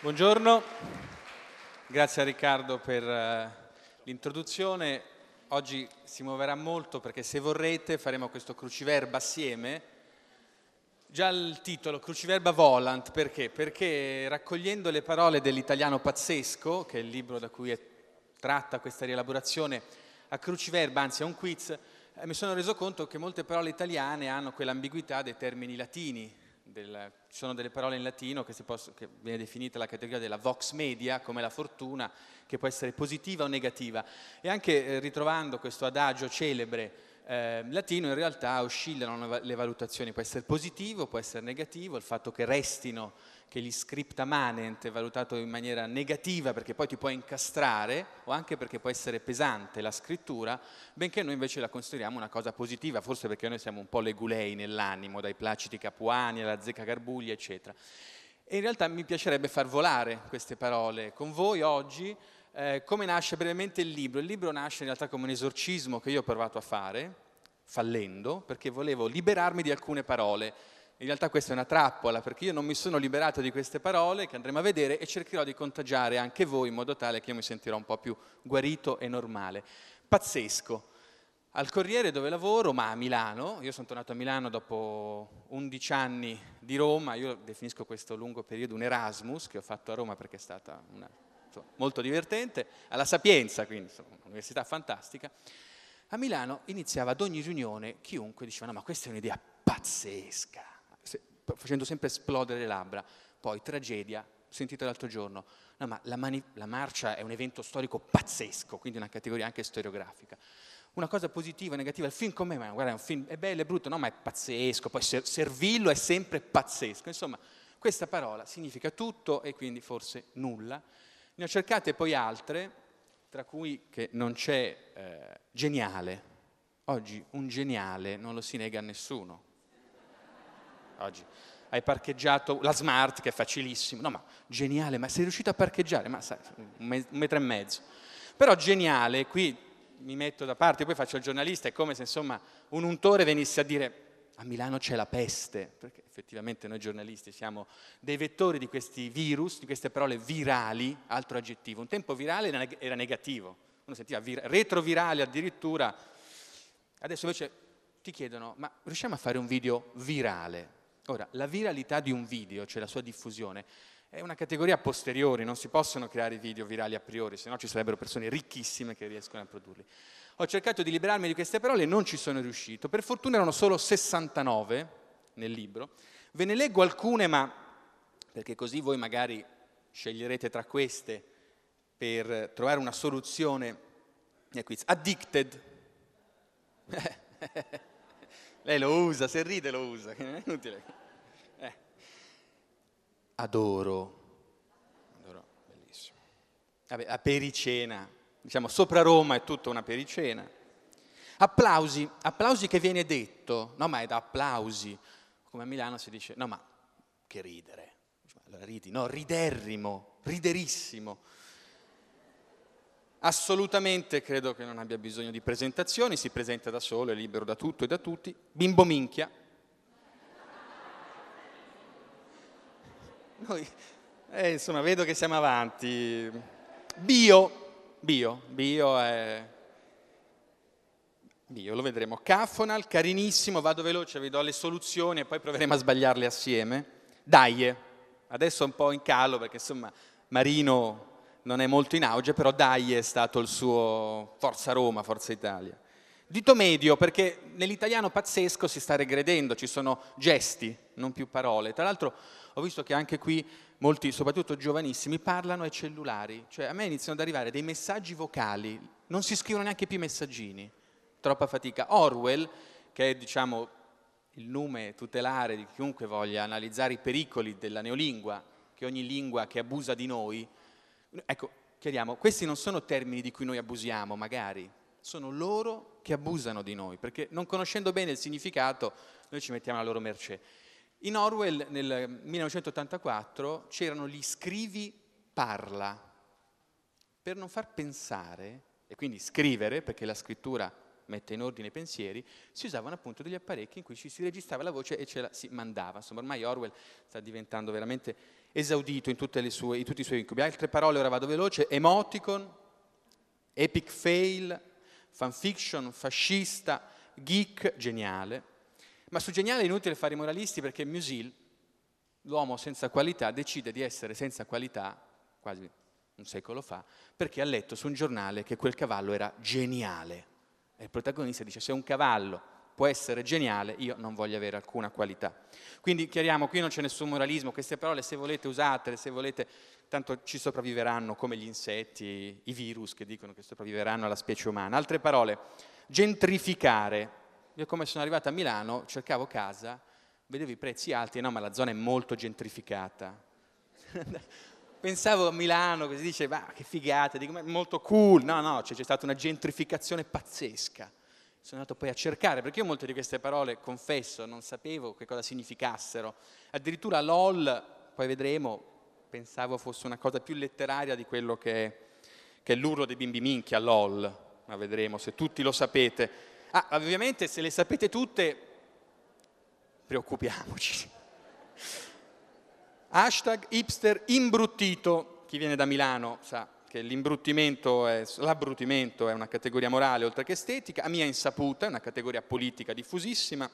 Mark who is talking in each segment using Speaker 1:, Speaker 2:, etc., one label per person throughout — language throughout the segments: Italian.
Speaker 1: Buongiorno, grazie a Riccardo per uh, l'introduzione. Oggi si muoverà molto perché se vorrete faremo questo cruciverba assieme. Già il titolo, Cruciverba Volant, perché? Perché raccogliendo le parole dell'italiano pazzesco, che è il libro da cui è tratta questa rielaborazione, a cruciverba, anzi a un quiz, eh, mi sono reso conto che molte parole italiane hanno quell'ambiguità dei termini latini, del, ci sono delle parole in latino che, posso, che, viene definita la categoria della vox media, come la fortuna, che può essere positiva o negativa. E anche eh, ritrovando questo adagio celebre eh, latino, in realtà oscillano le valutazioni, può essere positivo, può essere negativo, il fatto che restino che gli scripta manent è valutato in maniera negativa perché poi ti può incastrare o anche perché può essere pesante la scrittura, benché noi invece la consideriamo una cosa positiva, forse perché noi siamo un po' legulei nell'animo, dai placiti capuani alla zecca garbuglia, eccetera. E in realtà mi piacerebbe far volare queste parole con voi oggi. Eh, come nasce brevemente il libro? Il libro nasce in realtà come un esorcismo che io ho provato a fare, fallendo, perché volevo liberarmi di alcune parole in realtà questa è una trappola perché io non mi sono liberato di queste parole che andremo a vedere e cercherò di contagiare anche voi in modo tale che io mi sentirò un po' più guarito e normale. Pazzesco. Al Corriere dove lavoro, ma a Milano, io sono tornato a Milano dopo 11 anni di Roma, io definisco questo lungo periodo un Erasmus che ho fatto a Roma perché è stata una, insomma, molto divertente, alla Sapienza, quindi insomma, un'università fantastica. A Milano iniziava ad ogni riunione chiunque diceva no ma questa è un'idea pazzesca, facendo sempre esplodere le labbra. Poi, tragedia, sentito l'altro giorno, no, ma la, mani- la, marcia è un evento storico pazzesco, quindi una categoria anche storiografica. Una cosa positiva, negativa, il film come me, guarda, è un film, è bello, è brutto, no, ma è pazzesco, poi ser- servillo è sempre pazzesco. Insomma, questa parola significa tutto e quindi forse nulla. Ne ho cercate poi altre, tra cui che non c'è eh, geniale. Oggi un geniale non lo si nega a nessuno oggi. Hai parcheggiato la smart che è facilissimo, no ma geniale, ma sei riuscito a parcheggiare? Ma sai, un, me- un metro e mezzo. Però geniale, qui mi metto da parte, poi faccio il giornalista, è come se insomma un untore venisse a dire a Milano c'è la peste, perché effettivamente noi giornalisti siamo dei vettori di questi virus, di queste parole virali, altro aggettivo. Un tempo virale era negativo, uno sentiva vir- retrovirale addirittura, adesso invece ti chiedono ma riusciamo a fare un video virale? Ora, la viralità di un video, cioè la sua diffusione, è una categoria a posteriori, non si possono creare video virali a priori, se no ci sarebbero persone ricchissime che riescono a produrli. Ho cercato di liberarmi di queste parole e non ci sono riuscito. Per fortuna erano solo 69 nel libro. Ve ne leggo alcune, ma perché così voi magari sceglierete tra queste per trovare una soluzione quiz. Addicted. Lei lo usa, se ride lo usa, è inutile. Adoro. Adoro, bellissimo. Vabbè, la pericena, diciamo sopra Roma è tutta una pericena. Applausi, applausi che viene detto, no ma è da applausi, come a Milano si dice, no ma che ridere, allora ridi, no, riderrimo, riderissimo. Assolutamente credo che non abbia bisogno di presentazioni, si presenta da solo, è libero da tutto e da tutti. Bimbo minchia, Noi, eh, insomma, vedo che siamo avanti. Bio, bio, bio è... Bio, lo vedremo. Cafonal, carinissimo, vado veloce, vi do le soluzioni e poi proveremo a sbagliarle assieme. Dai, adesso è un po' in calo perché insomma Marino non è molto in auge, però Dai è stato il suo Forza Roma, Forza Italia. Dito medio, perché nell'italiano pazzesco si sta regredendo, ci sono gesti, non più parole. Tra l'altro ho visto che anche qui molti, soprattutto giovanissimi, parlano ai cellulari, cioè a me iniziano ad arrivare dei messaggi vocali, non si scrivono neanche più messaggini, troppa fatica. Orwell, che è diciamo il nome tutelare di chiunque voglia analizzare i pericoli della neolingua, che ogni lingua che abusa di noi, ecco, chiariamo, questi non sono termini di cui noi abusiamo, magari, sono loro che abusano di noi, perché non conoscendo bene il significato noi ci mettiamo alla loro mercé. In Orwell nel 1984 c'erano gli scrivi parla, per non far pensare, e quindi scrivere, perché la scrittura mette in ordine i pensieri, si usavano appunto degli apparecchi in cui ci si registrava la voce e ce la si mandava. Insomma, ormai Orwell sta diventando veramente esaudito in, sue, in tutti i suoi incubi. Altre parole, ora vado veloce, emoticon, epic fail, fanfiction, fascista, geek, geniale. Ma su geniale è inutile fare i moralisti perché Musil, l'uomo senza qualità, decide di essere senza qualità, quasi un secolo fa, perché ha letto su un giornale che quel cavallo era geniale. E il protagonista dice, se un cavallo può essere geniale, io non voglio avere alcuna qualità. Quindi chiariamo, qui non c'è nessun moralismo, queste parole se volete usatele, se volete, tanto ci sopravviveranno come gli insetti, i virus che dicono che sopravviveranno alla specie umana. Altre parole, gentrificare. Io come sono arrivato a Milano, cercavo casa, vedevo i prezzi alti, no ma la zona è molto gentrificata. Pensavo a Milano, così dice, ma che figata, dico, ma molto cool. No, no, c'è, c'è stata una gentrificazione pazzesca sono andato poi a cercare, perché io molte di queste parole, confesso, non sapevo che cosa significassero. Addirittura LOL, poi vedremo, pensavo fosse una cosa più letteraria di quello che è, che è l'urlo dei bimbi minchia, LOL, ma vedremo se tutti lo sapete. Ah, ovviamente se le sapete tutte, preoccupiamoci. Hashtag hipster imbruttito, chi viene da Milano sa che l'imbruttimento è, l'abbruttimento è una categoria morale oltre che estetica, a mia insaputa è una categoria politica diffusissima.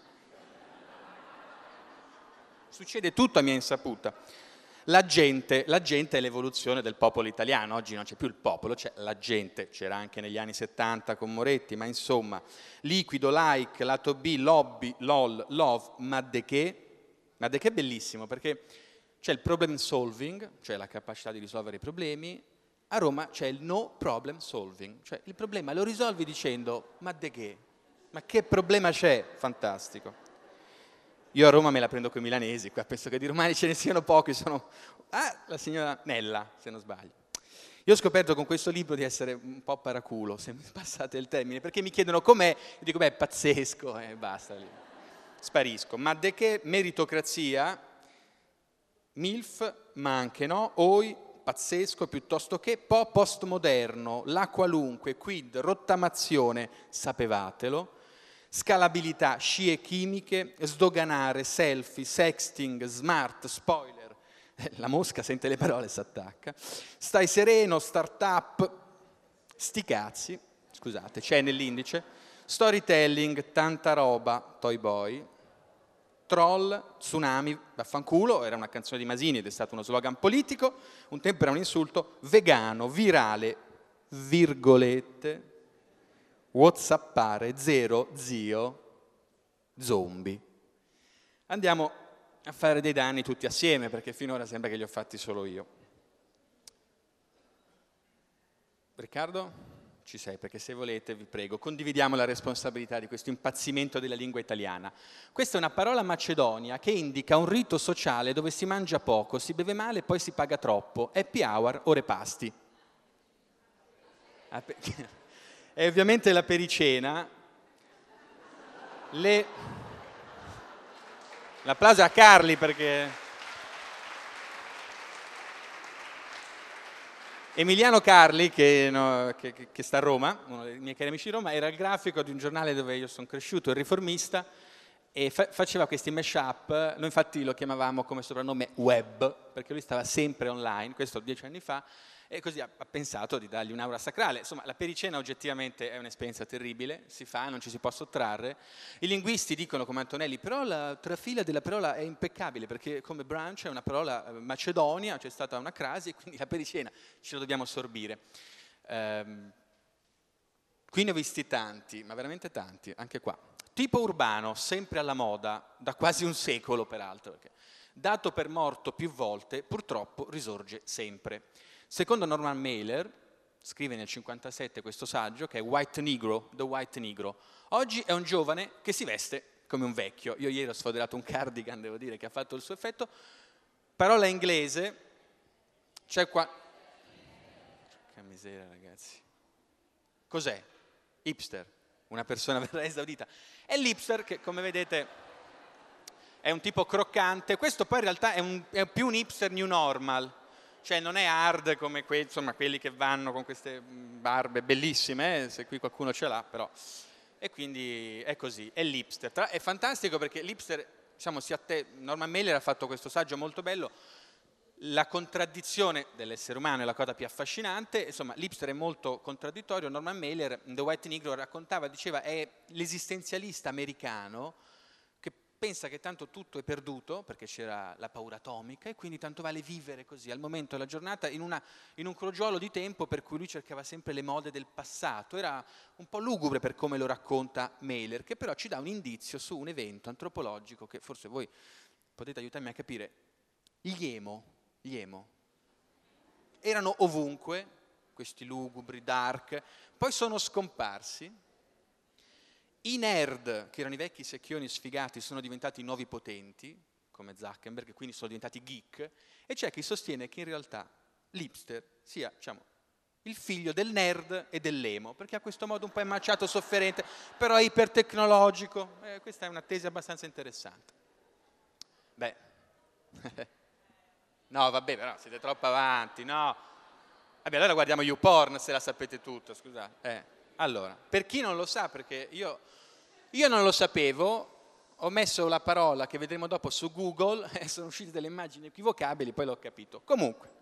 Speaker 1: Succede tutto a mia insaputa. La gente, la gente, è l'evoluzione del popolo italiano, oggi non c'è più il popolo, c'è la gente, c'era anche negli anni 70 con Moretti, ma insomma, liquido, like, lato B, lobby, lol, love, ma de che? Ma de che bellissimo, perché c'è il problem solving, cioè la capacità di risolvere i problemi, a Roma c'è il no problem solving, cioè il problema lo risolvi dicendo ma de che? Ma che problema c'è? Fantastico. Io a Roma me la prendo con i milanesi, qua penso che di romani ce ne siano pochi, sono... Ah, la signora Nella, se non sbaglio. Io ho scoperto con questo libro di essere un po' paraculo, se mi passate il termine, perché mi chiedono com'è, io dico beh è pazzesco e eh, basta lì. Sparisco. Ma de che meritocrazia, MILF, ma anche no, OI, pazzesco piuttosto che po' postmoderno, la qualunque, quid, rottamazione, sapevatelo, scalabilità, scie chimiche, sdoganare, selfie, sexting, smart, spoiler, la mosca sente le parole e si attacca, stai sereno, startup, sti cazzi, scusate, c'è nell'indice, storytelling, tanta roba, toy boy, troll, tsunami, vaffanculo, era una canzone di Masini ed è stato uno slogan politico, un tempo era un insulto, vegano, virale, virgolette, whatsappare, zero, zio, zombie. Andiamo a fare dei danni tutti assieme perché finora sembra che li ho fatti solo io. Riccardo? Ci sei, perché se volete vi prego, condividiamo la responsabilità di questo impazzimento della lingua italiana. Questa è una parola macedonia che indica un rito sociale dove si mangia poco, si beve male e poi si paga troppo. Happy hour, ore pasti. È ovviamente la pericena. Le... L'applauso a Carli perché... Emiliano Carli, che, no, che, che, sta a Roma, uno dei miei cari amici di Roma, era il grafico di un giornale dove io sono cresciuto, il riformista, e fa, faceva questi mash-up, noi infatti lo chiamavamo come soprannome web, perché lui stava sempre online, questo dieci anni fa, e così ha, ha pensato di dargli un'aura sacrale. Insomma, la pericena oggettivamente è un'esperienza terribile, si fa, non ci si può sottrarre. I linguisti dicono come Antonelli, però la trafila della parola è impeccabile, perché come branch è una parola eh, macedonia, c'è stata una crasi, e quindi la pericena ce la dobbiamo assorbire. Um, qui ne ho visti tanti, ma veramente tanti, anche qua. Tipo urbano, sempre alla moda, da quasi un secolo peraltro, dato per morto più volte, purtroppo risorge sempre. Secondo Norman Mailer, scrive nel 1957 questo saggio, che è White Negro, The White Negro, oggi è un giovane che si veste come un vecchio. Io ieri ho sfoderato un cardigan, devo dire, che ha fatto il suo effetto. Parola inglese, c'è qua... Che miseria, ragazzi. Cos'è? Hipster, una persona verrà esaudita. È l'hipster che, come vedete, è un tipo croccante. Questo poi in realtà è, un, è più un hipster new normal cioè non è hard come que- insomma, quelli che vanno con queste barbe bellissime, eh, se qui qualcuno ce l'ha, però. E quindi è così, è l'ipster. Tra, è fantastico perché l'ipster, diciamo, si atte- Norman Mailer ha fatto questo saggio molto bello, la contraddizione dell'essere umano è la cosa più affascinante, insomma l'ipster è molto contraddittorio, Norman Mailer The White Negro raccontava, diceva è l'esistenzialista americano pensa che tanto tutto è perduto perché c'era la paura atomica e quindi tanto vale vivere così al momento della giornata in, una, in un crogiolo di tempo per cui lui cercava sempre le mode del passato, era un po' lugubre per come lo racconta Mailer, che però ci dà un indizio su un evento antropologico che forse voi potete aiutarmi a capire, gli emo gli emo. Erano ovunque, questi lugubri, dark, poi sono scomparsi. I nerd, che erano i vecchi secchioni sfigati, sono diventati nuovi potenti, come Zuckerberg, quindi sono diventati geek, e c'è chi sostiene che in realtà l'hipster sia, diciamo, il figlio del nerd e dell'emo, perché ha questo modo un po' emmacciato, sofferente, però ipertecnologico. Eh, questa è una tesi abbastanza interessante. Beh, No, vabbè, però siete troppo avanti, no. Vabbè, allora guardiamo YouPorn se la sapete tutto, scusate. Eh, allora, per chi non lo sa, perché io, io non lo sapevo, ho messo la parola che vedremo dopo su Google e sono uscite delle immagini equivocabili, poi l'ho capito. Comunque,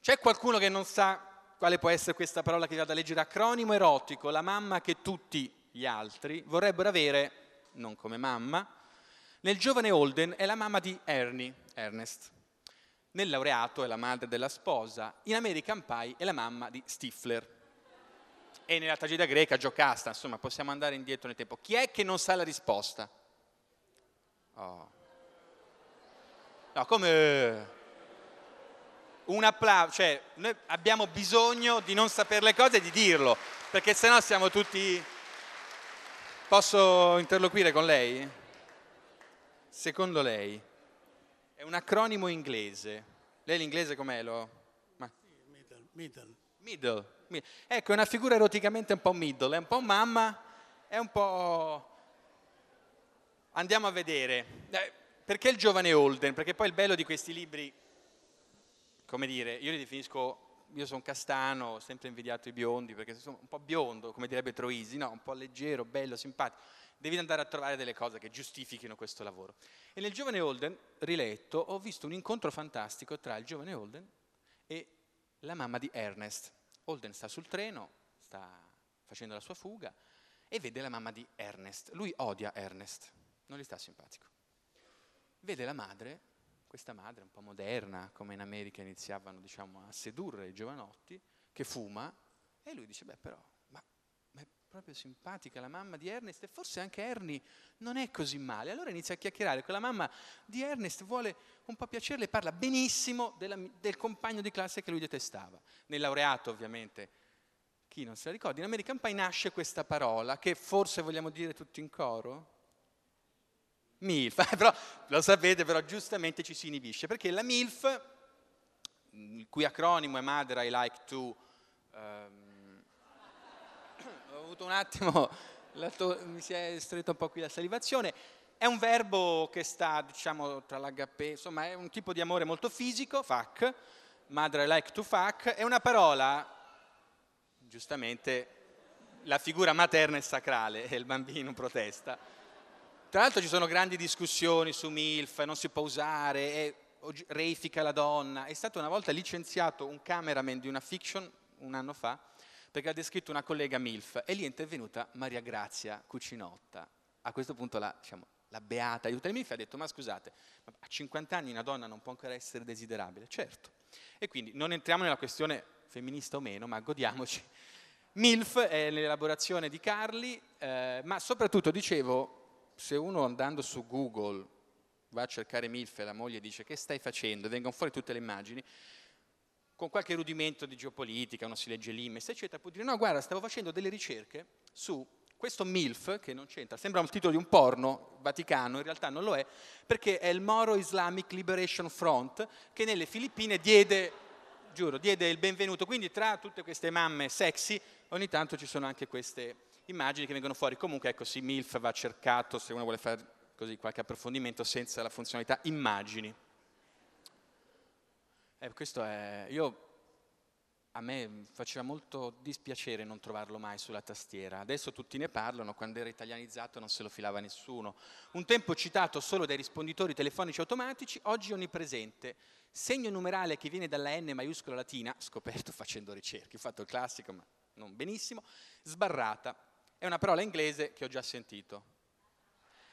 Speaker 1: c'è qualcuno che non sa quale può essere questa parola che vado a leggere? Acronimo erotico, la mamma che tutti gli altri vorrebbero avere, non come mamma. Nel giovane Holden è la mamma di Ernie, Ernest. Nel laureato è la madre della sposa, in American Pie è la mamma di Stifler. E nella tragedia greca Giocasta, insomma, possiamo andare indietro nel tempo. Chi è che non sa la risposta? Oh. No, come un applauso, cioè noi abbiamo bisogno di non sapere le cose e di dirlo, perché sennò siamo tutti... Posso interloquire con lei? Secondo lei è un acronimo inglese. Lei l'inglese com'è? Lo... Ma...
Speaker 2: Middle, middle.
Speaker 1: Middle. Ecco, è una figura eroticamente un po' middle, è un po' mamma, è un po'... Andiamo a vedere. Eh, perché il giovane Holden? Perché poi il bello di questi libri, come dire, io li definisco, io sono castano, ho sempre invidiato i biondi, perché sono un po' biondo, come direbbe Troisi, no? un po' leggero, bello, simpatico devi andare a trovare delle cose che giustifichino questo lavoro. E nel giovane Holden, riletto, ho visto un incontro fantastico tra il giovane Holden e la mamma di Ernest. Holden sta sul treno, sta facendo la sua fuga e vede la mamma di Ernest. Lui odia Ernest, non gli sta simpatico. Vede la madre, questa madre un po' moderna, come in America iniziavano diciamo, a sedurre i giovanotti, che fuma, e lui dice, beh però proprio simpatica la mamma di Ernest e forse anche Ernie non è così male. Allora inizia a chiacchierare con la mamma di Ernest, vuole un po' piacerle, parla benissimo della, del compagno di classe che lui detestava. Nel laureato ovviamente, chi non se la ricorda, in American Pie nasce questa parola che forse vogliamo dire tutti in coro? MILF, però lo sapete, però giustamente ci si inibisce, perché la MILF, il cui acronimo è Mother I Like to... Um, avuto un attimo, mi si è stretto un po' qui la salivazione. È un verbo che sta, diciamo, tra l'HP, insomma, è un tipo di amore molto fisico, fuck, madre like to fuck, è una parola, giustamente, la figura materna e sacrale, e il bambino protesta. Tra l'altro ci sono grandi discussioni su MILF, non si può usare, è, reifica la donna. È stato una volta licenziato un cameraman di una fiction un anno fa perché ha descritto una collega MILF e lì è intervenuta Maria Grazia Cucinotta. A questo punto la, diciamo, la beata aiuta il MILF ha detto ma scusate, a 50 anni una donna non può ancora essere desiderabile? Certo. E quindi non entriamo nella questione femminista o meno, ma godiamoci. MILF è l'elaborazione di Carli, eh, ma soprattutto dicevo, se uno andando su Google va a cercare MILF e la moglie dice che stai facendo, vengono fuori tutte le immagini, con qualche rudimento di geopolitica, uno si legge l'IMES, eccetera, può dire no, guarda, stavo facendo delle ricerche su questo MILF, che non c'entra, sembra un titolo di un porno vaticano, in realtà non lo è, perché è il Moro Islamic Liberation Front, che nelle Filippine diede, giuro, diede il benvenuto. Quindi tra tutte queste mamme sexy, ogni tanto ci sono anche queste immagini che vengono fuori. Comunque, ecco, sì, MILF va cercato, se uno vuole fare così qualche approfondimento, senza la funzionalità immagini. Eh, questo è, io a me faceva molto dispiacere non trovarlo mai sulla tastiera. Adesso tutti ne parlano, quando era italianizzato non se lo filava nessuno. Un tempo citato solo dai risponditori telefonici automatici, oggi onnipresente. Segno numerale che viene dalla N maiuscola latina, scoperto facendo ricerche, ho fatto il classico ma non benissimo, sbarrata. È una parola inglese che ho già sentito.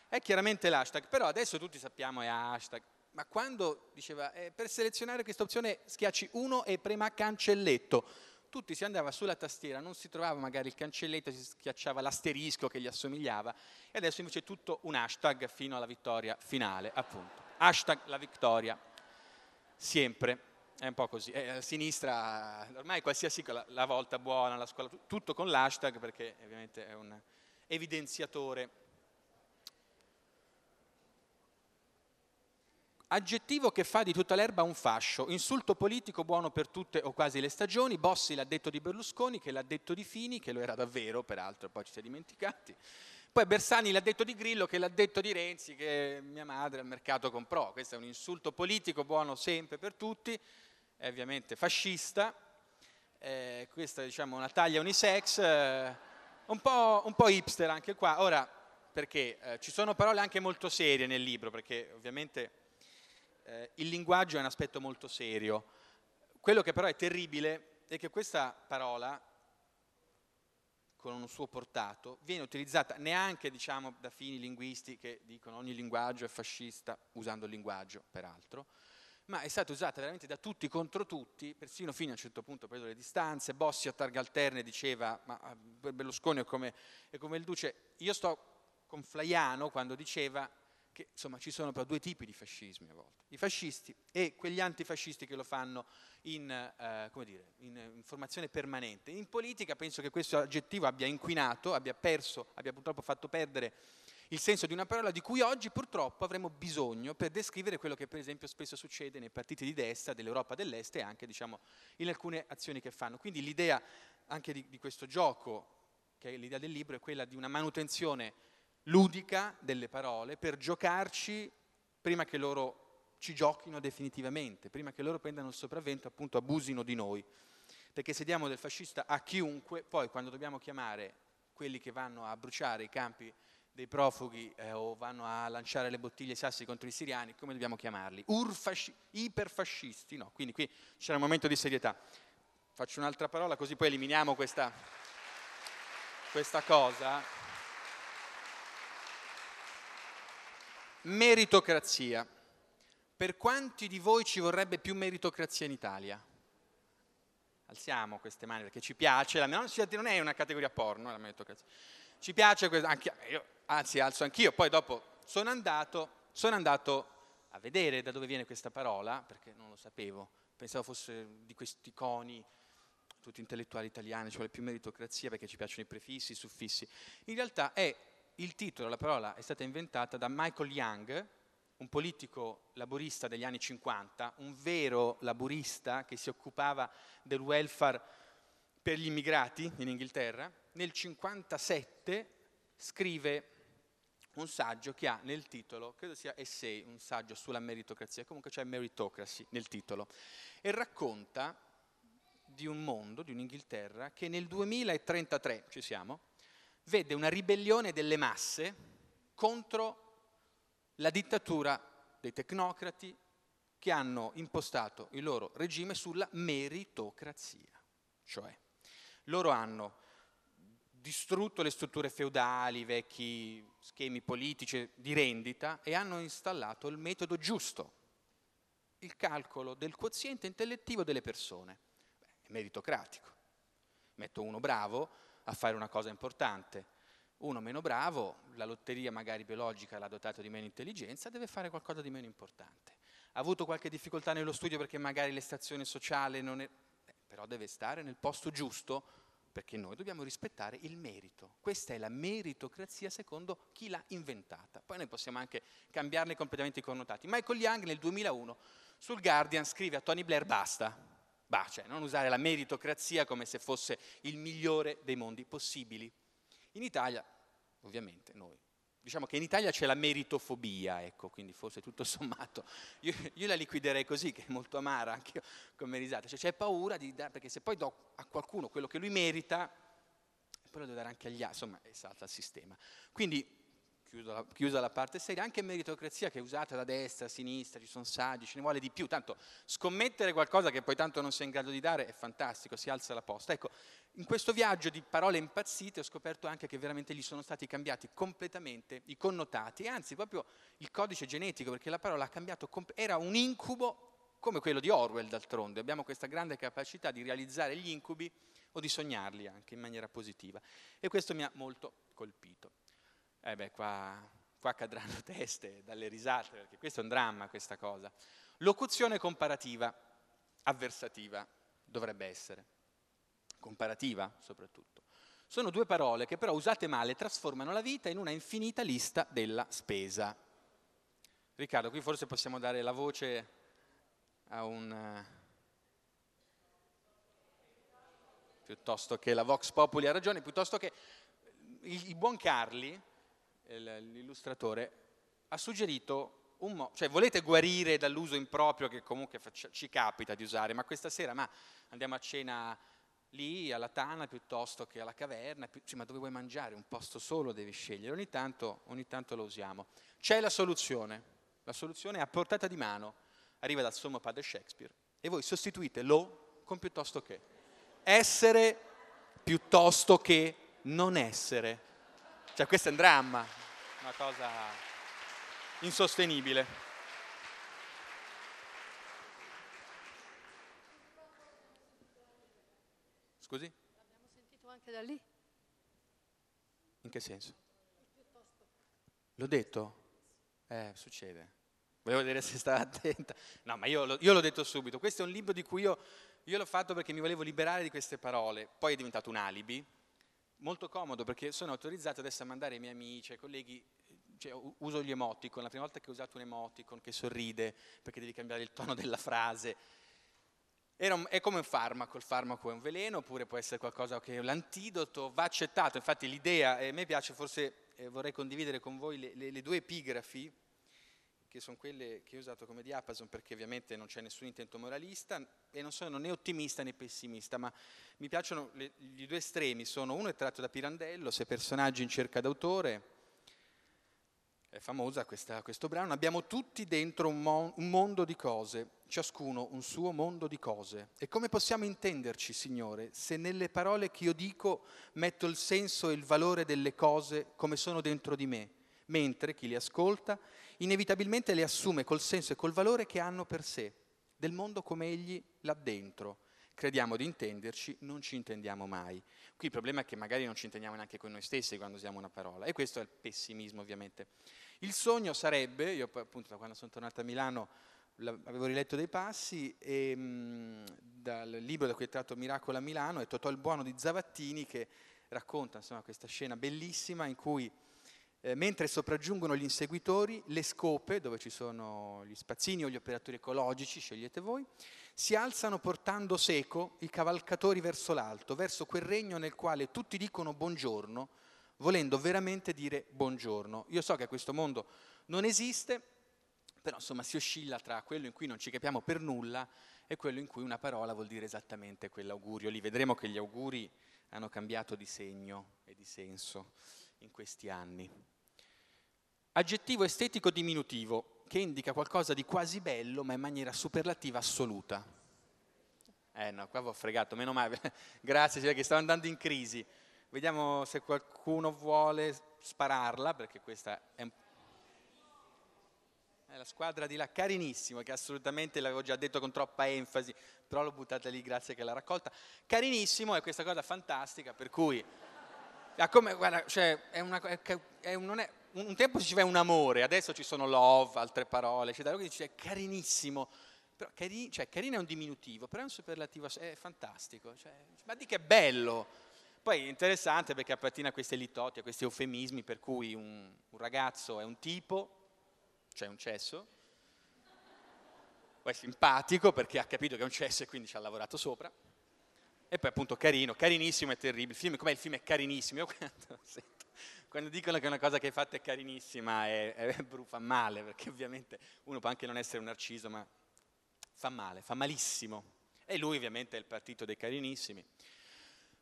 Speaker 1: È chiaramente l'hashtag, però adesso tutti sappiamo è hashtag. Ma quando diceva eh, per selezionare questa opzione schiacci 1 e prema cancelletto, tutti si andava sulla tastiera, non si trovava magari il cancelletto, si schiacciava l'asterisco che gli assomigliava. E adesso invece è tutto un hashtag fino alla vittoria finale, appunto. Hashtag la vittoria, sempre, è un po' così. Eh, a sinistra ormai qualsiasi cosa, la volta buona, la scuola, tutto con l'hashtag perché ovviamente è un evidenziatore Aggettivo che fa di tutta l'erba un fascio, insulto politico buono per tutte o quasi le stagioni, Bossi l'ha detto di Berlusconi, che l'ha detto di Fini, che lo era davvero, peraltro poi ci si è dimenticati. Poi Bersani l'ha detto di Grillo, che l'ha detto di Renzi, che mia madre al mercato comprò. Questo è un insulto politico buono sempre per tutti, è ovviamente fascista. Eh, questa diciamo una taglia unisex, eh, un, po', un, po', hipster anche qua. Ora, perché eh, ci sono parole anche molto serie nel libro, perché ovviamente eh, il linguaggio è un aspetto molto serio. Quello che però è terribile è che questa parola, con un suo portato, viene utilizzata neanche diciamo, da fini linguisti che dicono ogni linguaggio è fascista, usando il linguaggio peraltro, ma è stata usata veramente da tutti contro tutti, persino fino a un certo punto ha preso le distanze, Bossi a targa alterne diceva, ma ah, Berlusconi è come, è come il Duce, io sto con Flaiano quando diceva che insomma ci sono però due tipi di fascismi a volte, i fascisti e quegli antifascisti che lo fanno in, eh, dire, in, in, formazione permanente. In politica penso che questo aggettivo abbia inquinato, abbia perso, abbia purtroppo fatto perdere il senso di una parola di cui oggi purtroppo avremo bisogno per descrivere quello che per esempio spesso succede nei partiti di destra dell'Europa dell'Est e anche diciamo, in alcune azioni che fanno. Quindi l'idea anche di, di questo gioco, che è l'idea del libro, è quella di una manutenzione ludica delle parole per giocarci prima che loro ci giochino definitivamente, prima che loro prendano il sopravvento, appunto abusino di noi. Perché se diamo del fascista a chiunque, poi quando dobbiamo chiamare quelli che vanno a bruciare i campi dei profughi eh, o vanno a lanciare le bottiglie sassi contro i siriani, come dobbiamo chiamarli? Urfasci- iperfascisti? No, quindi qui c'è un momento di serietà. Faccio un'altra parola così poi eliminiamo questa, questa cosa. Meritocrazia. Per quanti di voi ci vorrebbe più meritocrazia in Italia? Alziamo queste mani perché ci piace, non è una categoria porno la meritocrazia. Ci piace, anche, io, anzi alzo anch'io, poi dopo sono andato, sono andato a vedere da dove viene questa parola, perché non lo sapevo, pensavo fosse di questi coni tutti intellettuali italiani, ci vuole più meritocrazia perché ci piacciono i prefissi, i suffissi. In realtà è il titolo, la parola è stata inventata da Michael Young, un politico laborista degli anni 50, un vero laborista che si occupava del welfare per gli immigrati in Inghilterra. Nel 1957 scrive un saggio che ha nel titolo, credo sia Essay, un saggio sulla meritocrazia, comunque c'è Meritocracy nel titolo, e racconta di un mondo, di un'Inghilterra, che nel 2033, ci siamo, vede una ribellione delle masse contro la dittatura dei tecnocrati che hanno impostato il loro regime sulla meritocrazia. Cioè, loro hanno distrutto le strutture feudali, i vecchi schemi politici di rendita e hanno installato il metodo giusto, il calcolo del quoziente intellettivo delle persone. Beh, è meritocratico. Metto uno bravo, a fare una cosa importante. Uno meno bravo, la lotteria magari biologica l'ha dotato di meno intelligenza, deve fare qualcosa di meno importante. Ha avuto qualche difficoltà nello studio perché magari l'estrazione sociale non è... Eh, però deve stare nel posto giusto perché noi dobbiamo rispettare il merito. Questa è la meritocrazia secondo chi l'ha inventata. Poi noi possiamo anche cambiarne completamente i connotati. Michael Young nel 2001 sul Guardian scrive a Tony Blair basta, Bah, cioè, non usare la meritocrazia come se fosse il migliore dei mondi possibili. In Italia, ovviamente, noi diciamo che in Italia c'è la meritofobia, ecco, quindi forse tutto sommato, io, io la liquiderei così, che è molto amara anche io come risata, cioè c'è paura di dare, perché se poi do a qualcuno quello che lui merita, poi lo devo dare anche agli altri, insomma, salta il sistema. Quindi, chiusa la, chiusa la parte seria, anche meritocrazia che è usata da destra, a sinistra, ci sono saggi, ce ne vuole di più, tanto scommettere qualcosa che poi tanto non sei in grado di dare è fantastico, si alza la posta. Ecco, in questo viaggio di parole impazzite ho scoperto anche che veramente gli sono stati cambiati completamente i connotati, anzi proprio il codice genetico, perché la parola ha cambiato, era un incubo come quello di Orwell d'altronde, abbiamo questa grande capacità di realizzare gli incubi o di sognarli anche in maniera positiva e questo mi ha molto colpito. Eh beh, qua, qua cadranno teste dalle risate, perché questo è un dramma questa cosa. Locuzione comparativa, avversativa dovrebbe essere comparativa soprattutto. Sono due parole che però usate male trasformano la vita in una infinita lista della spesa. Riccardo, qui forse possiamo dare la voce a un... Eh, piuttosto che la Vox Populi ha ragione, piuttosto che il, il buon Carli, l'illustratore, ha suggerito un mo- cioè volete guarire dall'uso improprio che comunque ci capita di usare, ma questa sera ma andiamo a cena lì alla tana piuttosto che alla caverna, cioè, ma dove vuoi mangiare? Un posto solo devi scegliere, ogni tanto, ogni tanto lo usiamo. C'è la soluzione, la soluzione è a portata di mano, arriva dal sommo padre Shakespeare e voi sostituite lo con piuttosto che. Essere piuttosto che non essere. Cioè questo è un dramma, una cosa insostenibile. Scusi?
Speaker 2: L'abbiamo sentito anche da lì.
Speaker 1: In che senso? L'ho detto? Eh, succede. Volevo vedere se stava attenta. No, ma io, io l'ho detto subito. Questo è un libro di cui io, io l'ho fatto perché mi volevo liberare di queste parole. Poi è diventato un alibi. Molto comodo perché sono autorizzato adesso a mandare ai miei amici, ai colleghi, cioè, uso gli emoticon, la prima volta che ho usato un emoticon che sorride perché devi cambiare il tono della frase, è come un farmaco, il farmaco è un veleno oppure può essere qualcosa che è l'antidoto, va accettato, infatti l'idea, e a me piace forse, eh, vorrei condividere con voi le, le, le, due epigrafi, che sono quelle che ho usato come diapason perché ovviamente non c'è nessun intento moralista e non sono né ottimista né pessimista, ma mi piacciono le, gli due estremi, sono uno è tratto da Pirandello, sei personaggi in cerca d'autore, è famosa questa, questo brano, abbiamo tutti dentro un, mo- un mondo di cose, ciascuno un suo mondo di cose. E come possiamo intenderci, Signore, se nelle parole che io dico metto il senso e il valore delle cose come sono dentro di me, mentre chi le ascolta inevitabilmente le assume col senso e col valore che hanno per sé, del mondo come egli là dentro. Crediamo di intenderci, non ci intendiamo mai. Qui il problema è che magari non ci intendiamo neanche con noi stessi quando usiamo una parola e questo è il pessimismo ovviamente. Il sogno sarebbe, io appunto da quando sono tornato a Milano avevo riletto dei passi e, mh, dal libro da cui è tratto Miracolo a Milano è Totò il Buono di Zavattini che racconta insomma, questa scena bellissima in cui eh, mentre sopraggiungono gli inseguitori, le scope, dove ci sono gli spazzini o gli operatori ecologici, scegliete voi, si alzano portando seco i cavalcatori verso l'alto, verso quel regno nel quale tutti dicono buongiorno, volendo veramente dire buongiorno. Io so che questo mondo non esiste, però insomma si oscilla tra quello in cui non ci capiamo per nulla e quello in cui una parola vuol dire esattamente quell'augurio lì. Vedremo che gli auguri hanno cambiato di segno e di senso in questi anni. Aggettivo estetico diminutivo che indica qualcosa di quasi bello ma in maniera superlativa assoluta. Eh no, qua vi ho fregato, meno male. Grazie, cioè che stavo andando in crisi. Vediamo se qualcuno vuole spararla, perché questa è un... La squadra di là, carinissimo, che assolutamente l'avevo già detto con troppa enfasi, però l'ho buttata lì, grazie che l'ha raccolta. Carinissimo è questa cosa fantastica, per cui... Come, guarda, cioè, è una, è, è un, è, un, tempo si diceva un amore, adesso ci sono love, altre parole, eccetera, quindi dice carinissimo. Però cari, cioè, carino è un diminutivo, però è un superlativo, è fantastico. Cioè, ma di che bello! Poi è interessante perché appartiene a questi litoti, a questi eufemismi per cui un, un ragazzo è un tipo, cioè un cesso, poi è simpatico perché ha capito che è un cesso e quindi ci ha lavorato sopra, e poi appunto carino, carinissimo e terribile. Il film, com'è il film è carinissimo? Io quando sento quando dicono che una cosa che hai fatto è carinissima è, è, fa male, perché ovviamente uno può anche non essere un narciso, ma fa male, fa malissimo. E lui ovviamente è il partito dei carinissimi.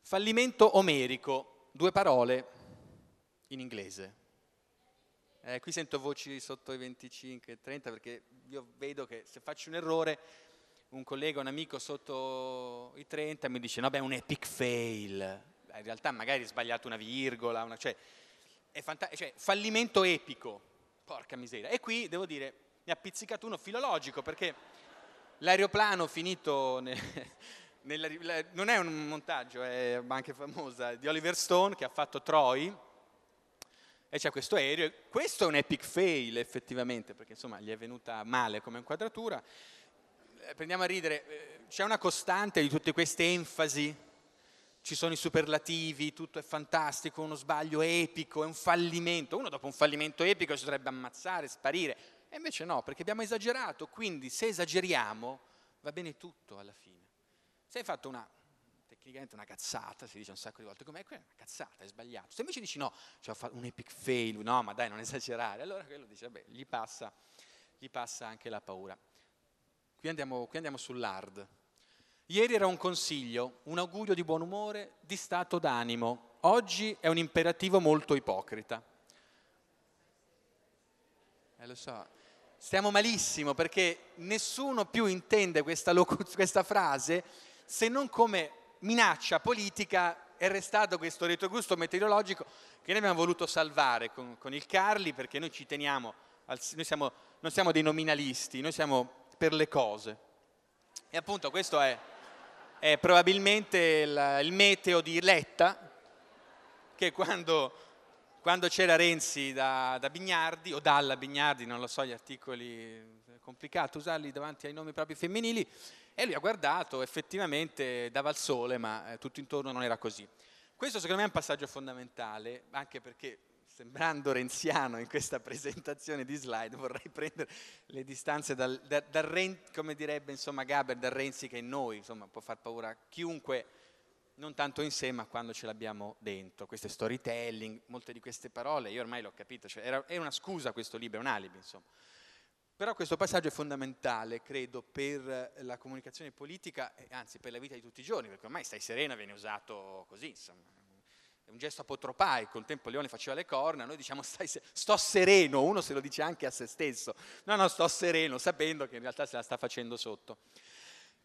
Speaker 1: Fallimento omerico, due parole in inglese. Eh, qui sento voci sotto i 25, 30 perché io vedo che se faccio un errore un collega, un amico sotto i 30 mi dice no beh è un epic fail, in realtà magari hai sbagliato una virgola, una, cioè, è fanta- cioè, fallimento epico, porca miseria. E qui devo dire mi ha pizzicato uno filologico perché l'aeroplano finito nel, nella, non è un montaggio, è anche famosa, di Oliver Stone che ha fatto Troy, e c'è questo aereo. Questo è un epic fail effettivamente, perché insomma gli è venuta male come inquadratura. Eh, prendiamo a ridere, eh, c'è una costante di tutte queste enfasi, ci sono i superlativi, tutto è fantastico, uno sbaglio epico, è un fallimento. Uno dopo un fallimento epico si dovrebbe ammazzare, sparire. E invece no, perché abbiamo esagerato, quindi se esageriamo va bene tutto alla fine. Se hai fatto una tecnicamente una cazzata, si dice un sacco di volte, come è una cazzata, è sbagliato. Se invece dici no, cioè ho fatto un epic fail, no, ma dai, non esagerare, allora quello dice, vabbè, gli passa, gli passa anche la paura. Qui andiamo, qui andiamo sull'hard. Ieri era un consiglio, un augurio di buon umore, di stato d'animo. Oggi è un imperativo molto ipocrita. Eh, lo so, stiamo malissimo perché nessuno più intende questa, locu- questa frase se non come minaccia politica è restato questo retrogusto meteorologico che noi abbiamo voluto salvare con, con il Carli perché noi ci teniamo, al, noi siamo, non siamo dei nominalisti, noi siamo per le cose. E appunto questo è, è probabilmente il, il, meteo di Letta che quando, quando c'era Renzi da, da, Bignardi o dalla Bignardi, non lo so gli articoli, è complicato usarli davanti ai nomi propri femminili, e lui ha guardato, effettivamente dava il sole, ma eh, tutto intorno non era così. Questo secondo me è un passaggio fondamentale, anche perché sembrando renziano in questa presentazione di slide, vorrei prendere le distanze dal, da, dal Ren, come direbbe insomma Gaber, dal Renzi che in noi, insomma può far paura a chiunque, non tanto in sé ma quando ce l'abbiamo dentro, queste storytelling, molte di queste parole, io ormai l'ho capito, cioè era, è una scusa questo libro, è un alibi insomma. Però questo passaggio è fondamentale, credo, per la comunicazione politica, anzi per la vita di tutti i giorni, perché ormai stai serena viene usato così, insomma. È un gesto apotropaico, un tempo Leone faceva le corna, noi diciamo stai sto sereno, uno se lo dice anche a se stesso. No, no, sto sereno, sapendo che in realtà se la sta facendo sotto.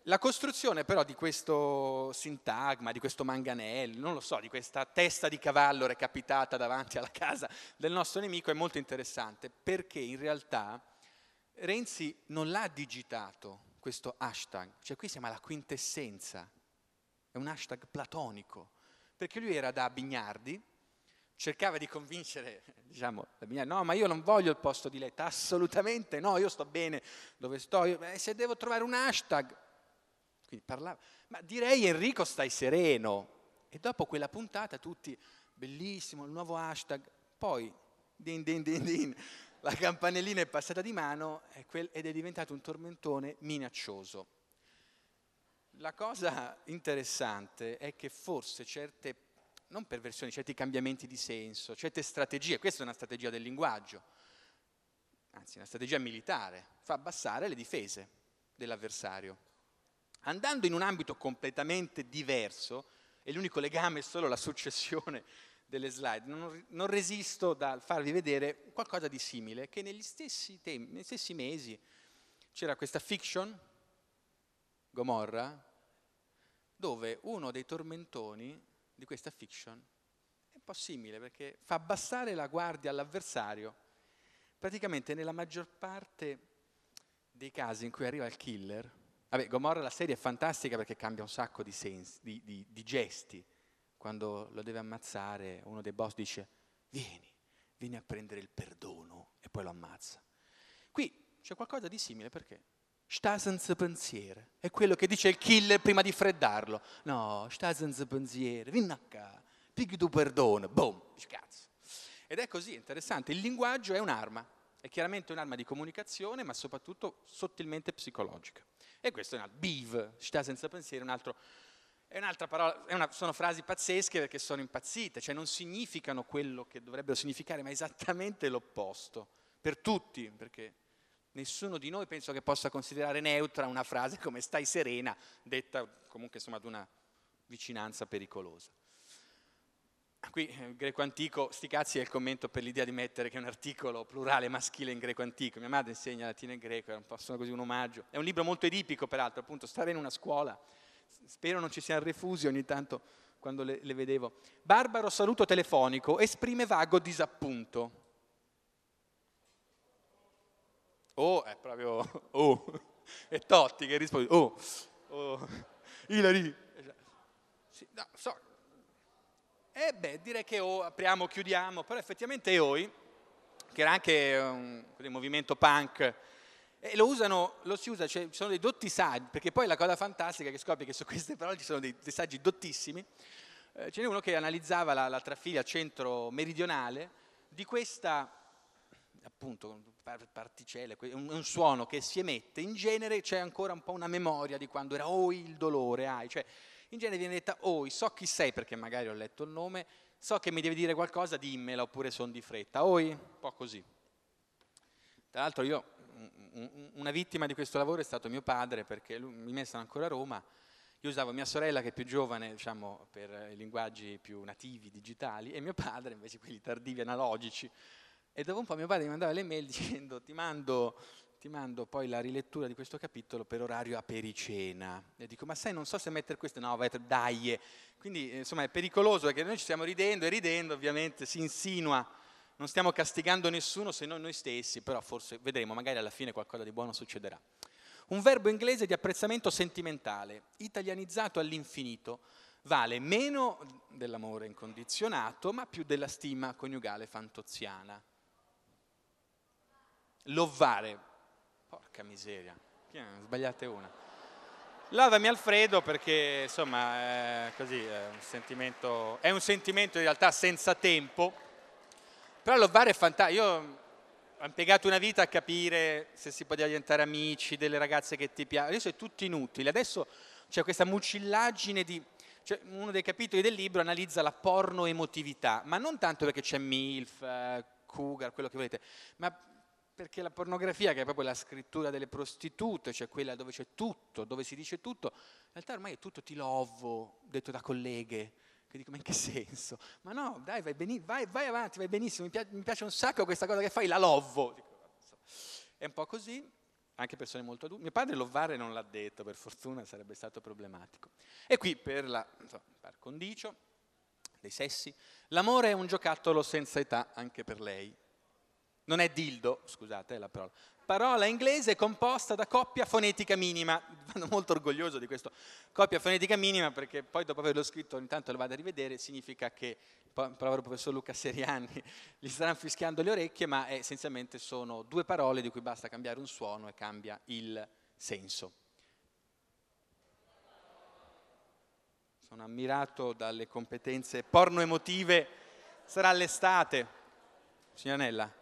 Speaker 1: La costruzione però di questo sintagma, di questo manganello, non lo so, di questa testa di cavallo recapitata davanti alla casa del nostro nemico è molto interessante, perché in realtà Renzi non l'ha digitato questo hashtag, cioè qui siamo alla quintessenza, è un hashtag platonico, perché lui era da Bignardi, cercava di convincere, diciamo, la Bignardi, no, ma io non voglio il posto di letta, assolutamente no, io sto bene dove sto, io, eh, se devo trovare un hashtag, quindi parlava, ma direi Enrico stai sereno, e dopo quella puntata tutti, bellissimo, il nuovo hashtag, poi, din din din din, la campanellina è passata di mano ed è diventato un tormentone minaccioso. La cosa interessante è che forse certe, non perversioni, certi cambiamenti di senso, certe strategie, questa è una strategia del linguaggio, anzi una strategia militare, fa abbassare le difese dell'avversario. Andando in un ambito completamente diverso, e l'unico legame è solo la successione delle slide, non, non, resisto dal farvi vedere qualcosa di simile, che negli stessi, tempi, negli stessi mesi c'era questa fiction, Gomorra, dove uno dei tormentoni di questa fiction è un po' simile perché fa abbassare la guardia all'avversario. Praticamente nella maggior parte dei casi in cui arriva il killer, vabbè, Gomorra la serie è fantastica perché cambia un sacco di, sensi, di, di, di gesti, quando lo deve ammazzare, uno dei boss dice, vieni, vieni a prendere il perdono e poi lo ammazza. Qui c'è qualcosa di simile perché sta senza pensiero, è quello che dice il killer prima di freddarlo. No, sta senza pensiero, vieni qua, pigli tu perdono, boom, cazzo. Ed è così, interessante, il linguaggio è un'arma, è chiaramente un'arma di comunicazione, ma soprattutto sottilmente psicologica. E questo è un altro, BIV, sta senza pensiero, un altro è un'altra parola, è una, sono frasi pazzesche perché sono impazzite, cioè non significano quello che dovrebbero significare, ma esattamente l'opposto, per tutti, perché nessuno di noi penso che possa considerare neutra una frase come stai serena, detta comunque insomma ad una vicinanza pericolosa. Qui il eh, greco antico, sti cazzi è il commento per l'idea di mettere che è un articolo plurale maschile in greco antico. Mia madre insegna latino e greco, è un po' così un omaggio. È un libro molto edipico, peraltro, appunto, stare in una scuola Spero non ci siano refusi ogni tanto quando le, le vedevo. Barbaro saluto telefonico, esprime vago disappunto. Oh, è proprio, oh, è Totti che risponde, oh, oh, Ilari. Sì, no, so. E beh, direi che oh, apriamo, chiudiamo, però effettivamente EOI, che era anche un, un movimento punk, e lo usano, lo si usa, cioè, ci sono dei dotti saggi, perché poi la cosa fantastica che scopri che su queste parole ci sono dei, dei saggi dottissimi. Eh, ce n'è uno che analizzava la, la trafila centro-meridionale di questa, appunto, particelle, un, suono che si emette, in genere c'è ancora un po' una memoria di quando era oi il dolore, ai, cioè in genere viene detta oi, so chi sei perché magari ho letto il nome, so che mi devi dire qualcosa, dimmela oppure sono di fretta, oi, un po' così. Tra l'altro io una vittima di questo lavoro è stato mio padre perché lui, mi messa ancora a Roma, io usavo mia sorella che è più giovane diciamo, per i linguaggi più nativi, digitali, e mio padre invece quelli tardivi, analogici. E dopo un po' mio padre mi mandava le mail dicendo ti mando, ti mando poi la rilettura di questo capitolo per orario a pericena. E dico ma sai non so se mettere questo, no vai, dai. Quindi insomma è pericoloso perché noi ci stiamo ridendo e ridendo ovviamente si insinua non stiamo castigando nessuno se non noi stessi, però forse vedremo, magari alla fine qualcosa di buono succederà. Un verbo inglese di apprezzamento sentimentale, italianizzato all'infinito, vale meno dell'amore incondizionato, ma più della stima coniugale fantoziana. Lovare, porca miseria, sbagliate una. Lavami Alfredo perché insomma è così, è un sentimento, è un sentimento in realtà senza tempo però l'Ovare è fantastico. Io ho impiegato una vita a capire se si poteva diventare amici delle ragazze che ti piacciono. Adesso è tutto inutile. Adesso c'è questa mucillaggine di... Cioè, uno dei capitoli del libro analizza la porno emotività, ma non tanto perché c'è MILF, eh, Cougar, quello che volete, ma perché la pornografia, che è proprio la scrittura delle prostitute, cioè quella dove c'è tutto, dove si dice tutto, in realtà ormai è tutto ti lovo, detto da colleghe, che dico, ma in che senso? Ma no, dai, vai, beni- vai, vai avanti, vai benissimo, mi piace, mi piace, un sacco questa cosa che fai, la lovo. È un po' così, anche persone molto adulte. Mio padre Lovare non l'ha detto, per fortuna sarebbe stato problematico. E qui, per la, insomma, par condicio dei sessi, l'amore è un giocattolo senza età anche per lei. Non è dildo, scusate la parola, parola inglese composta da coppia fonetica minima. Sono molto orgoglioso di questo. Coppia fonetica minima perché poi dopo averlo scritto ogni tanto lo vado a rivedere, significa che, povero professor Luca Seriani, gli staranno fischiando le orecchie, ma essenzialmente sono due parole di cui basta cambiare un suono e cambia il senso. Sono ammirato dalle competenze porno emotive. Sarà l'estate. Signorella?
Speaker 2: Cosa?